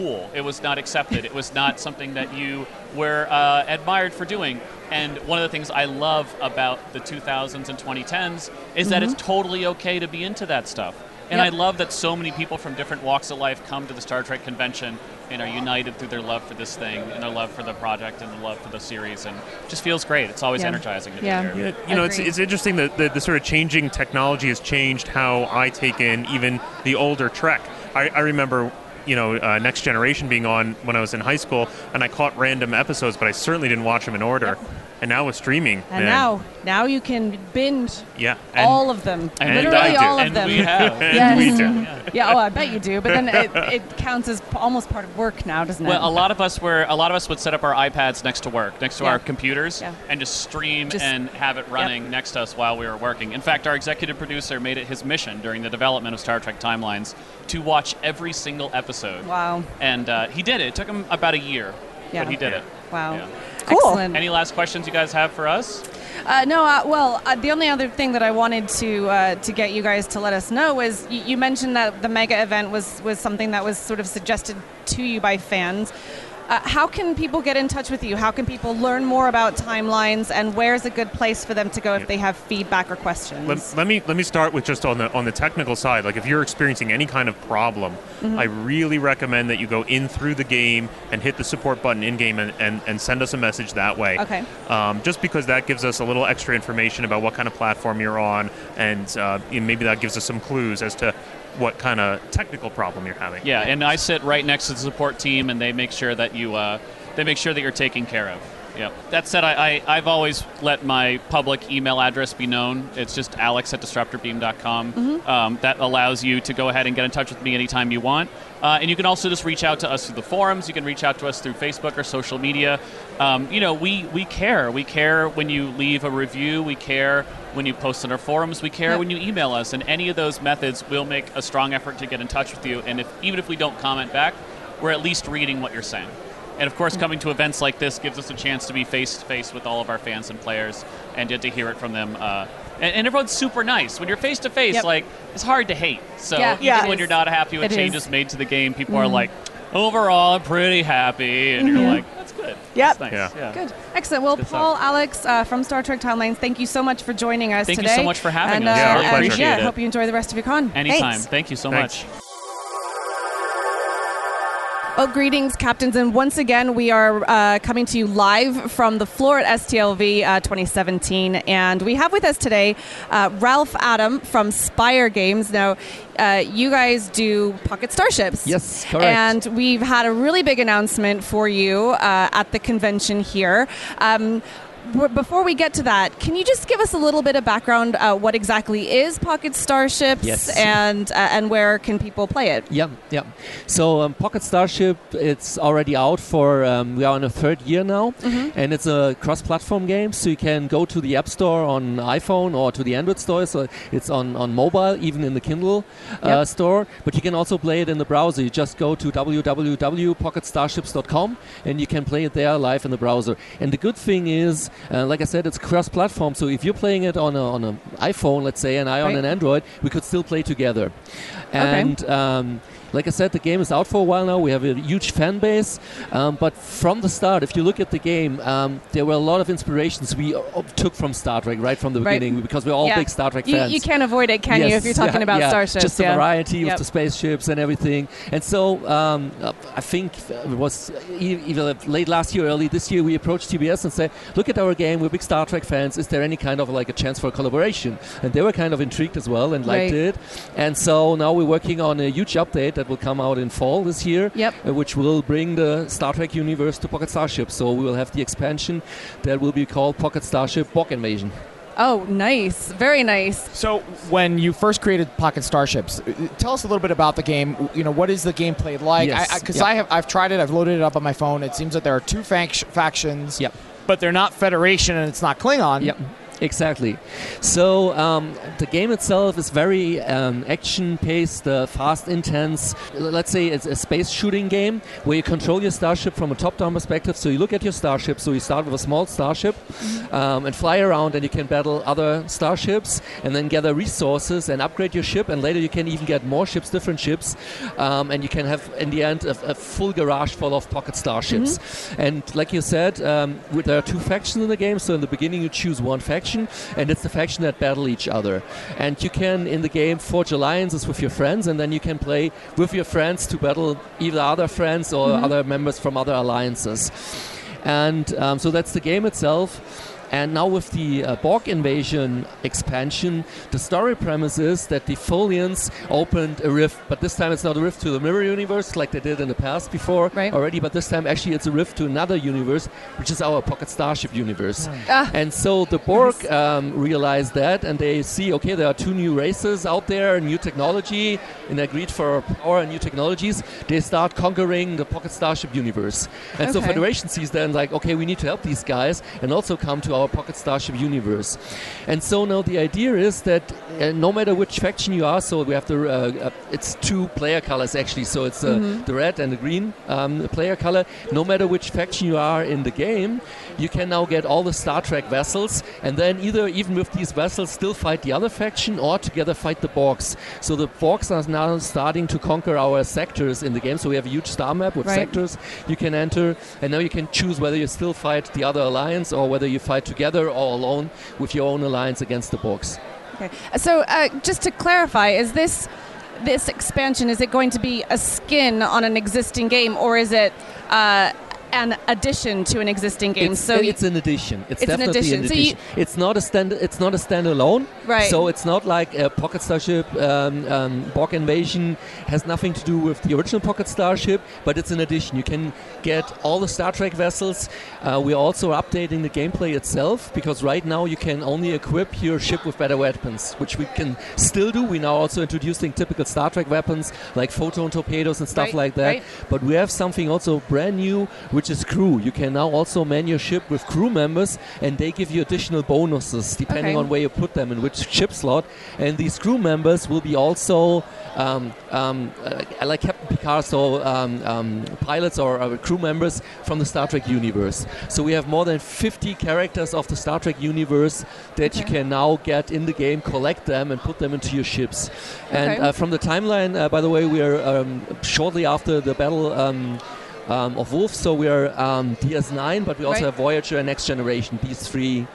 cool. It was not accepted. It was not something that you were uh, admired for doing. And one of the things I love about the 2000s and 2010s is that it's totally okay to be into that stuff. And Yep. I love that so many people from different walks of life come to the Star Trek convention and are united through their love for this thing and their love for the project and the love for the series. And it just feels great. It's always Yeah. energizing to Yeah. be here. Yeah, you know, it's, it's interesting that the, the sort of changing technology has changed how I take in even the older Trek. I, I remember, you know, uh, Next Generation being on when I was in high school, and I caught random episodes, but I certainly didn't watch them in order. And now with streaming, And man, now, now you can binge yeah, and, all of them. and Literally I do. all of And them. we have. Yes. And we do. Yeah. Oh, I bet you do. But then it, it counts as almost part of work now, doesn't it? Well, a lot of us were a lot of us would set up our iPads next to work, next to Yeah. our computers, Yeah. and just stream Just- and have it running next to us while we were working. In fact, our executive producer made it his mission during the development of Star Trek Timelines to watch every single episode. Wow. And uh, he did it. It took him about a year, Yeah. but he did it. Wow. Yeah. Cool. Excellent. Any last questions you guys have for us? Uh, no, uh, well, uh, the only other thing that I wanted to uh, to get you guys to let us know is you, you mentioned that the mega event was was something that was sort of suggested to you by fans. Uh, how can people get in touch with you? How can people learn more about timelines, and where's a good place for them to go if they have feedback or questions? Let, let me let me start with just on the on the technical side. Like if you're experiencing any kind of problem, Mhm. I really recommend that you go in through the game and hit the support button in game and, and, and send us a message that way. Okay. Um, just because that gives us a little extra information about what kind of platform you're on, and uh, maybe that gives us some clues as to what kind of technical problem you're having. Yeah, and I sit right next to the support team, and they make sure that you uh, they make sure that you're taken care of. Yeah. That said, I, I, I've always let my public email address be known. It's just alex at disruptorbeam.com. Mhm. Um, that allows you to go ahead and get in touch with me anytime you want. Uh, and you can also just reach out to us through the forums. You can reach out to us through Facebook or social media. Um, you know, we, we care. We care when you leave a review. We care when you post on our forums. We care Yep. when you email us. And any of those methods we'll make a strong effort to get in touch with you. And if even if we don't comment back, we're at least reading what you're saying. And of course, coming to events like this gives us a chance to be face to face with all of our fans and players and get to hear it from them. Uh, and, and everyone's super nice. When you're face to face, Yep. like it's hard to hate. So Yeah. even Yeah. when you're not happy with It changes is. made to the game, people are Mhm. like, overall, I'm pretty happy, and you're like, that's good. Yep. That's nice. Yeah. Yeah. Good. Excellent. Well, Good stuff. Paul, Alex uh, from Star Trek Timelines, thank you so much for joining us Thank you today. so much for having and, us. Uh, Yeah, our and, pleasure. Yeah, Appreciate it. hope you enjoy the rest of your con. Anytime. Thanks. Thank you so Thanks. much. Well, greetings, captains, and once again, we are uh, coming to you live from the floor at STLV uh, 2017, and we have with us today uh, Ralph Adam from Spire Games. Now, uh, you guys do Pocket Starships. Yes, correct. And we've had a really big announcement for you uh, at the convention here. Um, before we get to that, can you just give us a little bit of background? Uh, what exactly is Pocket Starships, Yes. and uh, and where can people play it? Yeah, yeah. So um, Pocket Starship, it's already out for. Um, we are in a third year now, Mhm. and it's a cross-platform game. So you can go to the App Store on iPhone or to the Android store. So it's on on mobile, even in the Kindle uh, Yep. store. But you can also play it in the browser. You just go to www.pocketstarships.com, and you can play it there live in the browser. And the good thing is, uh, like I said, it's cross-platform. So if you're playing it on a on an iPhone, let's say, and I on Right. an Android, we could still play together. Okay. And um, like I said, the game is out for a while now. We have a huge fan base. Um, but from the start, if you look at the game, um, there were a lot of inspirations we uh, took from Star Trek right from the Right. beginning because we're all Yeah. big Star Trek You, fans. you can't avoid it, can you, if you're talking yeah, about yeah. starships? Just the variety Yep. of the spaceships and everything. And so um, uh, I think it was either late last year, early this year, we approached CBS and said, "Look at our game. We're big Star Trek fans. Is there any kind of like a chance for a collaboration?" And they were kind of intrigued as well and liked Right. it. And so now we're working on a huge update that will come out in fall this year, Yep. uh, which will bring the Star Trek universe to Pocket Starship. So we will have the expansion that will be called Pocket Starship Borg Invasion. Oh, nice. Very nice. So, when you first created Pocket Starships, uh, tell us a little bit about the game. You know, what is the gameplay like? Yes, Because yeah. I, have I've tried it. I've loaded it up on my phone. It seems that there are two fac- factions. Yep. But they're not Federation and it's not Klingon. Yep. Exactly. So um, the game itself is very um, action-paced, uh, fast, intense. Let's say it's a space shooting game where you control your starship from a top-down perspective. So you look at your starship. So you start with a small starship um, and fly around, and you can battle other starships, and then gather resources and upgrade your ship. And later you can even get more ships, different ships, um, and you can have in the end a, a full garage full of pocket starships. And like you said, um, there are two factions in the game. So in the beginning, you choose one faction, and it's the faction that battle each other. And you can in the game forge alliances with your friends, and then you can play with your friends to battle either other friends or Mhm. other members from other alliances. And um, so that's the game itself. And now with the uh, Borg invasion expansion, the story premise is that the Tholians opened a rift, but this time it's not a rift to the mirror universe like they did in the past before right. already, but this time actually it's a rift to another universe, which is our Pocket Starship universe. Ah. And so the Borg um, realize that, and they see, okay, there are two new races out there, new technology, and they agreed for power and new technologies. They start conquering the Pocket Starship universe. And so Federation sees and like, okay, we need to help these guys and also come to our Pocket Starship universe. And so now the idea is that uh, no matter which faction you are, so we have the, uh, uh, it's two player colors actually, so it's uh, Mhm. the red and the green um, player color. No matter which faction you are in the game, you can now get all the Star Trek vessels, and then either even with these vessels still fight the other faction or together fight the Borgs. So the Borgs are now starting to conquer our sectors in the game. So we have a huge star map with Right. sectors you can enter, and now you can choose whether you still fight the other alliance or whether you fight together or alone with your own alliance against the Borgs. Okay. So uh, just to clarify, is this this expansion is it going to be a skin on an existing game, or is it uh, an addition to an existing game? It's, so it's an addition. It's, It's an definitely addition. an So addition. you- it's not a stand. It's not a standalone. Right. So it's not like a Pocket Starship um, um, Borg Invasion has nothing to do with the original Pocket Starship, but it's an addition. You can get all the Star Trek vessels. Uh, we're also updating the gameplay itself because right now you can only equip your ship with better weapons, which we can still do. We're now also introducing typical Star Trek weapons like photon torpedoes and stuff Right, like that. right. But we have something also brand new, which is crew. You can now also man your ship with crew members, and they give you additional bonuses depending Okay. on where you put them in which ship slot. And these crew members will be also um, um, uh, like Captain Picard, so um, um, pilots or uh, crew members from the Star Trek universe. So we have more than 50 characters of the Star Trek universe that you can now get in the game, collect them, and put them into your ships. And Okay. uh, from the timeline, uh, by the way, we are um, shortly after the battle. Um, of Wolf, so we are um, DS9, but we also have Voyager and Next Generation. These three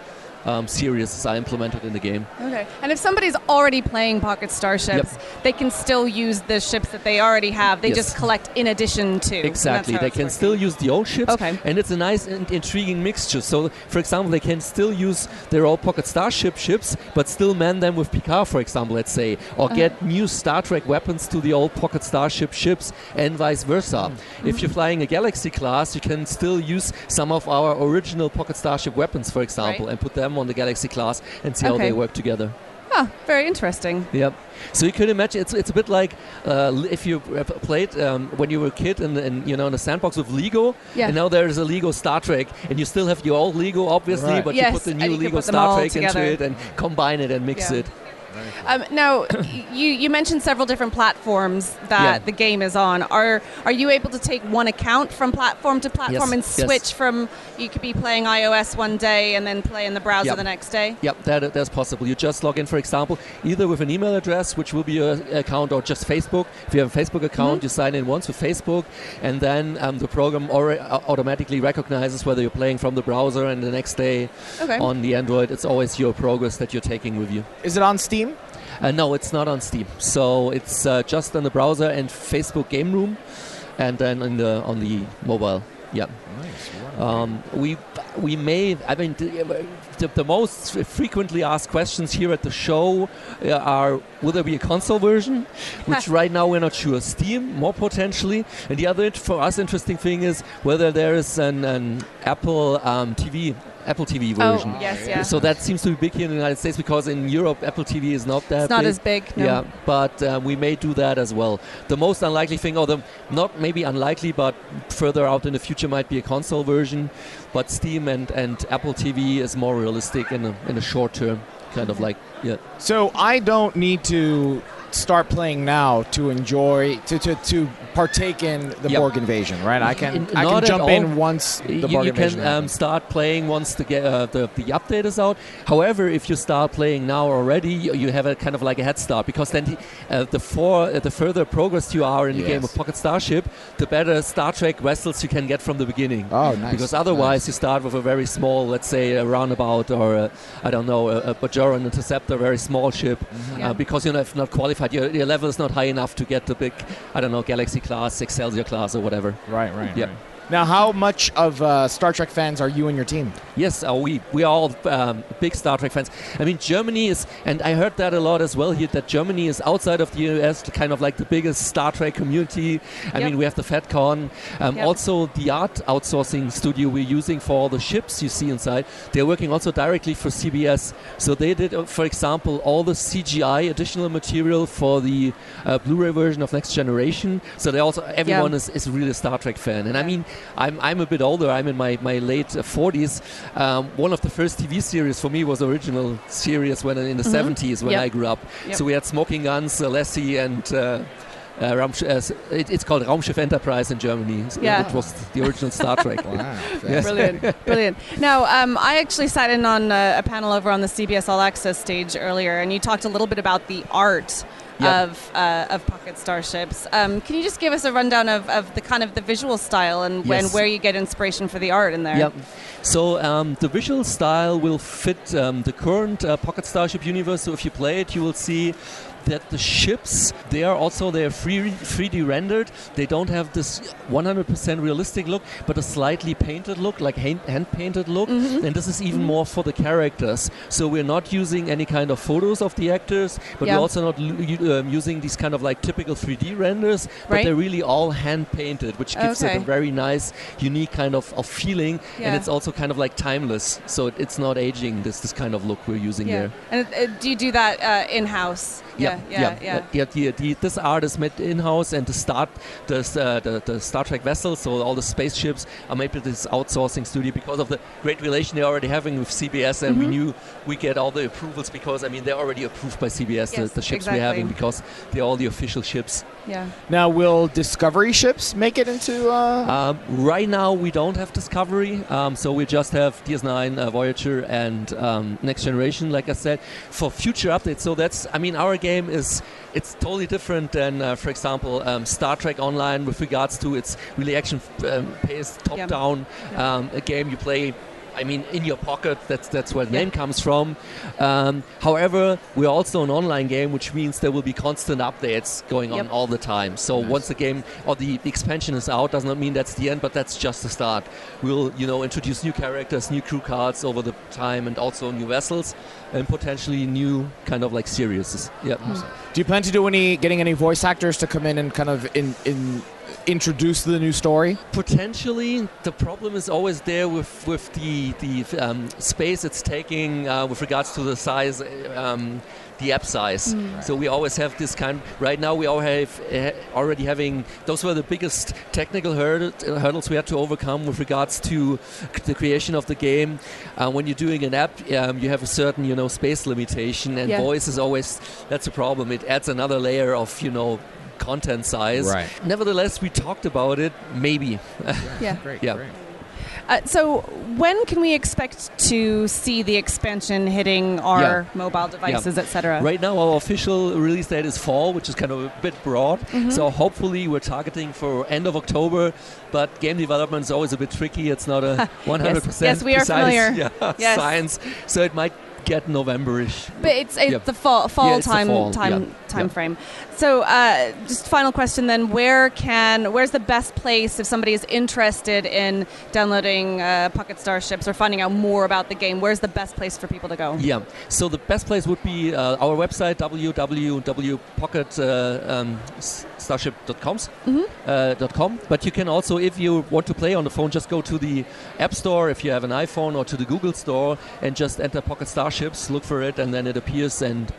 um, series are implemented in the game. Okay. And if somebody's already playing Pocket Starships, they can still use the ships that they already have. They Yes. just collect in addition to. Exactly. They can working. still use the old ships. Okay. And it's a nice and intriguing mixture. So, for example, they can still use their old Pocket Starship ships, but still man them with Picard, for example, let's say, or Uh-huh. get new Star Trek weapons to the old Pocket Starship ships, and vice versa. If you're flying a Galaxy class, you can still use some of our original Pocket Starship weapons, for example, Right. and put them on the Galaxy class and see how they work together. Ah, very interesting. Yep. So you can imagine it's it's a bit like uh, if you played um, when you were a kid and, and you know in a sandbox with Lego, Yeah. and now there's a Lego Star Trek, and you still have your old Lego obviously, Right. but Yes, you put the new Lego put Star Trek together. into it and combine it and mix Yeah. it. Um, now, you, you mentioned several different platforms that Yeah. the game is on. Are are you able to take one account from platform to platform Yes, and yes. switch from? You could be playing iOS one day and then play in the browser Yep. the next day. Yep, that, that's possible. You just log in, for example, either with an email address, which will be your account, or just Facebook. If you have a Facebook account, Mhm. you sign in once with Facebook, and then um, the program alre- uh, automatically recognizes whether you're playing from the browser, and the next day Okay. on the Android, it's always your progress that you're taking with you. Is it on Steam? Uh, no, it's not on Steam. So it's uh, just on the browser and Facebook Game Room, and then in the on the mobile. Yeah. Um, we we may. I mean, the, the, the most frequently asked questions here at the show uh, are: Will there be a console version? Which right now we're not sure. Steam, more potentially. And the other for us interesting thing is whether there is an, an Apple um, TV. Apple TV version. Oh, version. yes, yeah. So that seems to be big here in the United States because in Europe Apple TV is not that It's not big. as big, no. Yeah, but uh, we may do that as well. The most unlikely thing, or the not maybe unlikely, but further out in the future might be a console version. But Steam and, and Apple TV is more realistic in a, in a short term, kind of like yeah. So I don't need to start playing now to enjoy to, to, to partake in the Yep. Borg invasion, right? I can In- I can jump all. in once the you, Borg you invasion. can um, start playing once the, ge- uh, the the update is out. However, if you start playing now already, you, you have a kind of like a head start because then the, uh, the for uh, the further progress you are in the game of Pocket Starship, the better Star Trek vessels you can get from the beginning. Oh, nice, Because otherwise, you start with a very small, let's say, a roundabout or a, I don't know, a, a Bajoran interceptor, very small ship, Mm-hmm. Yeah. uh, because you're not, not qualified. Your, your level is not high enough to get the big, I don't know, Galaxy class, Excelsior class, or whatever. Right, right. Yeah. right. Now, how much of uh, Star Trek fans are you and your team? Yes, uh, we we are all um, big Star Trek fans. I mean, Germany is, and I heard that a lot as well here. That Germany is outside of the US, kind of like the biggest Star Trek community. I Yep. mean, we have the FedCon. Um, Yep. Also, the art outsourcing studio we're using for all the ships you see inside. They're working also directly for CBS. So they did, uh, for example, all the CGI additional material for the uh, Blu-ray version of Next Generation. So they also everyone is, is really a Star Trek fan. And I mean, I'm, I'm a bit older. I'm in my, my late uh, 40s. Um, one of the first TV series for me was original series when in the Mhm. 70s when Yep. I grew up. Yep. So we had Smoking Guns, uh, Lassie, and. Uh, uh, Raumsch- uh, it, it's called Raumschiff Enterprise in Germany. Yeah. It was the original Star Trek. Yes. Brilliant, brilliant. Now, um, I actually sat in on uh, a panel over on the CBS All Access stage earlier, and you talked a little bit about the art Yep. of uh, of Pocket Starships. Um, can you just give us a rundown of, of the kind of the visual style and when Yes. where you get inspiration for the art in there? Yep. So um, the visual style will fit um, the current uh, Pocket Starship universe. So if you play it, you will see that the ships they are also they're free 3D rendered. They don't have this 100% realistic look, but a slightly painted look, like hand, hand painted look. Mm-hmm. And this is even more for the characters. So we're not using any kind of photos of the actors, but Yeah. we're also not um, using these kind of like typical 3D renders. But Right. they're really all hand painted, which gives it a very nice, unique kind of, of feeling. Yeah. And it's also kind of like timeless. So it- it's not aging. This this kind of look we're using Yeah. there. And uh, do you do that uh, in house? Yeah, yeah, yeah. yeah. the, the, this art is made in-house, and the start, the, uh, the the Star Trek vessels, so all the spaceships are made with this outsourcing studio because of the great relation they're already having with CBS, and we Mhm. knew we get all the approvals because I mean they're already approved by CBS, the, the ships exactly. we're having because they're all the official ships. Yeah. Now, will Discovery ships make it into? Uh... Um, right now, we don't have Discovery, um, so we just have DS9, uh, Voyager, and um, Next Generation. Like I said, for future updates. So that's, I mean, our game is it's totally different than, uh, for example, um, Star Trek Online with regards to its really action-paced, top-down um, a game you play. I mean, in your pocket. That's that's where the name comes from. Um, however, we're also an online game, which means there will be constant updates going on all the time. So once the game or the expansion is out, does not mean that's the end, but that's just the start. We'll you know introduce new characters, new crew cards over the time, and also new vessels, and potentially new kind of like series. Yeah. Do you plan to do any getting any voice actors to come in and kind of in in introduce the new story? Potentially, the problem is always there with with the the um, space it's taking uh, with regards to the size, um, the app size. Mm. So we always have this kind. Right now, we all have uh, already having those were the biggest technical hurdle, uh, hurdles we had to overcome with regards to the creation of the game. Uh, when you're doing an app, um, you have a certain you know space limitation, and Yeah. voice is always that's a problem. It adds another layer of you know content size. Right. Nevertheless, we talked about it. Maybe. Yeah. Great. Yeah. Uh, so, when can we expect to see the expansion hitting our Yeah. mobile devices, Yeah. etc.? Right now, our official release date is fall, which is kind of a bit broad. Mhm. So hopefully, we're targeting for end of October. But game development is always a bit tricky. It's not a 100% Yes, we are precise, familiar. yeah, Yes. science. So it might get Novemberish. But it's, it's Yeah. the fall fall Yeah, it's the time fall, time yeah, time yeah. frame. So, uh, just final question then: Where can where's the best place if somebody is interested in downloading uh, Pocket Starships or finding out more about the game? Where's the best place for people to go? Yeah. So the best place would be uh, our website www.pocketstarship.com. Mhm. Uh, com. But you can also, if you want to play on the phone, just go to the App Store if you have an iPhone, or to the Google Store and just enter Pocket Starships, look for it, and then it appears and.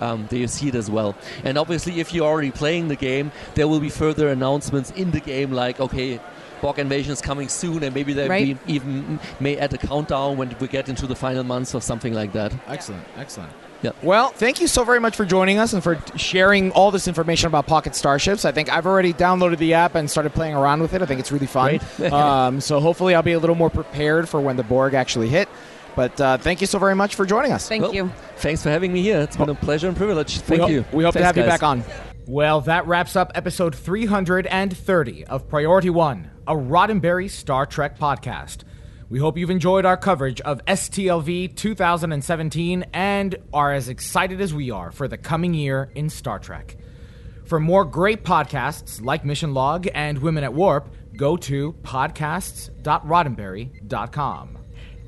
Um, there you see it as well. And obviously, if you're already playing the game, there will be further announcements in the game, like okay, Borg Invasion is coming soon, and maybe they Right. even may add a countdown when we get into the final months or something like that. Excellent, excellent. Yeah. Well, thank you so very much for joining us and for sharing all this information about Pocket Starships. I think I've already downloaded the app and started playing around with it. I think it's really fun. Great. um, so hopefully, I'll be a little more prepared for when the Borg actually hit. But uh, thank you so very much for joining us. Thank Well, you. Thanks for having me here. It's been a pleasure and privilege. Thank we hope, you. We hope to Thanks, have you back on. Well, that wraps up episode 330 of Priority One, a Roddenberry Star Trek podcast. We hope you've enjoyed our coverage of STLV 2017 and are as excited as we are for the coming year in Star Trek. For more great podcasts like Mission Log and Women at Warp, go to podcasts.roddenberry.com.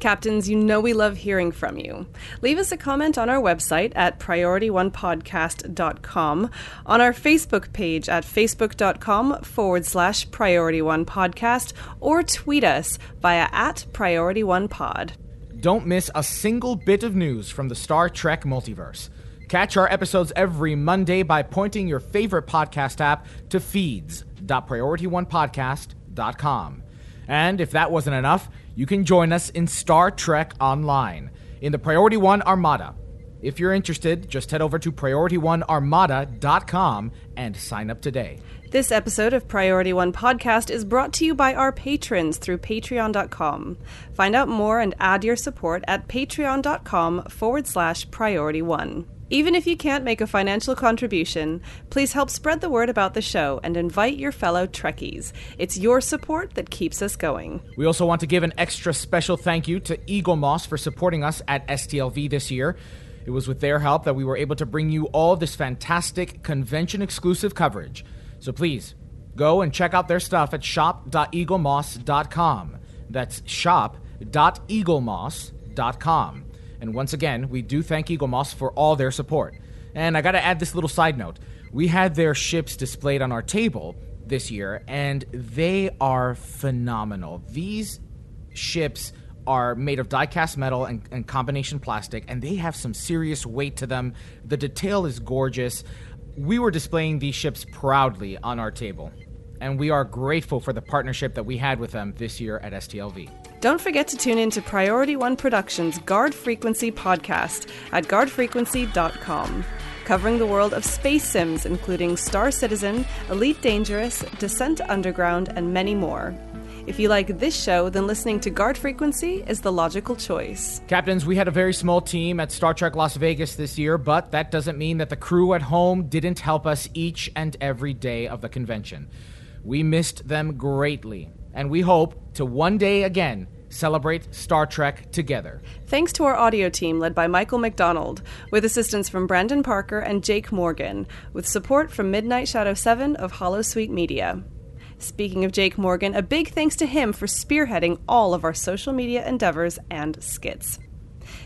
Captains, you know we love hearing from you. Leave us a comment on our website at priorityonepodcast.com, on our Facebook page at facebook.com forward slash priority one podcast, or tweet us via at priority one pod. Don't miss a single bit of news from the Star Trek multiverse. Catch our episodes every Monday by pointing your favorite podcast app to feeds.priorityonepodcast.com. And if that wasn't enough, you can join us in Star Trek Online in the Priority One Armada. If you're interested, just head over to PriorityOneArmada.com and sign up today. This episode of Priority One Podcast is brought to you by our patrons through patreon.com. Find out more and add your support at patreon.com forward slash priority one. Even if you can't make a financial contribution, please help spread the word about the show and invite your fellow Trekkies. It's your support that keeps us going. We also want to give an extra special thank you to Eaglemoss for supporting us at STLV this year. It was with their help that we were able to bring you all this fantastic convention exclusive coverage. So please go and check out their stuff at shop.eaglemoss.com. That's shop.eaglemoss.com. And once again, we do thank Eaglemoss for all their support. And I got to add this little side note. We had their ships displayed on our table this year, and they are phenomenal. These ships are made of die-cast metal and, and combination plastic, and they have some serious weight to them. The detail is gorgeous. We were displaying these ships proudly on our table, and we are grateful for the partnership that we had with them this year at STLV. Don't forget to tune in to Priority One Productions' Guard Frequency podcast at guardfrequency.com, covering the world of space sims, including Star Citizen, Elite Dangerous, Descent Underground, and many more. If you like this show, then listening to Guard Frequency is the logical choice. Captains, we had a very small team at Star Trek Las Vegas this year, but that doesn't mean that the crew at home didn't help us each and every day of the convention. We missed them greatly, and we hope to one day again celebrate Star Trek together. Thanks to our audio team led by Michael McDonald, with assistance from Brandon Parker and Jake Morgan, with support from Midnight Shadow 7 of Hollow Sweet Media. Speaking of Jake Morgan, a big thanks to him for spearheading all of our social media endeavors and skits.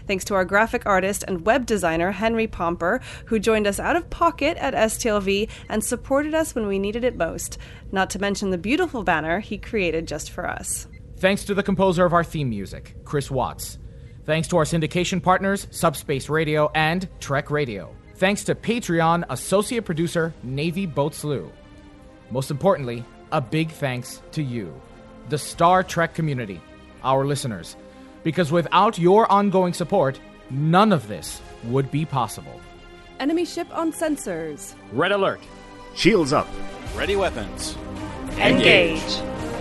Thanks to our graphic artist and web designer, Henry Pomper, who joined us out of pocket at STLV and supported us when we needed it most, not to mention the beautiful banner he created just for us. Thanks to the composer of our theme music, Chris Watts. Thanks to our syndication partners, Subspace Radio and Trek Radio. Thanks to Patreon associate producer Navy Boatslew. Most importantly, a big thanks to you, the Star Trek community, our listeners, because without your ongoing support, none of this would be possible. Enemy ship on sensors. Red alert. Shields up. Ready weapons. Engage. Transfer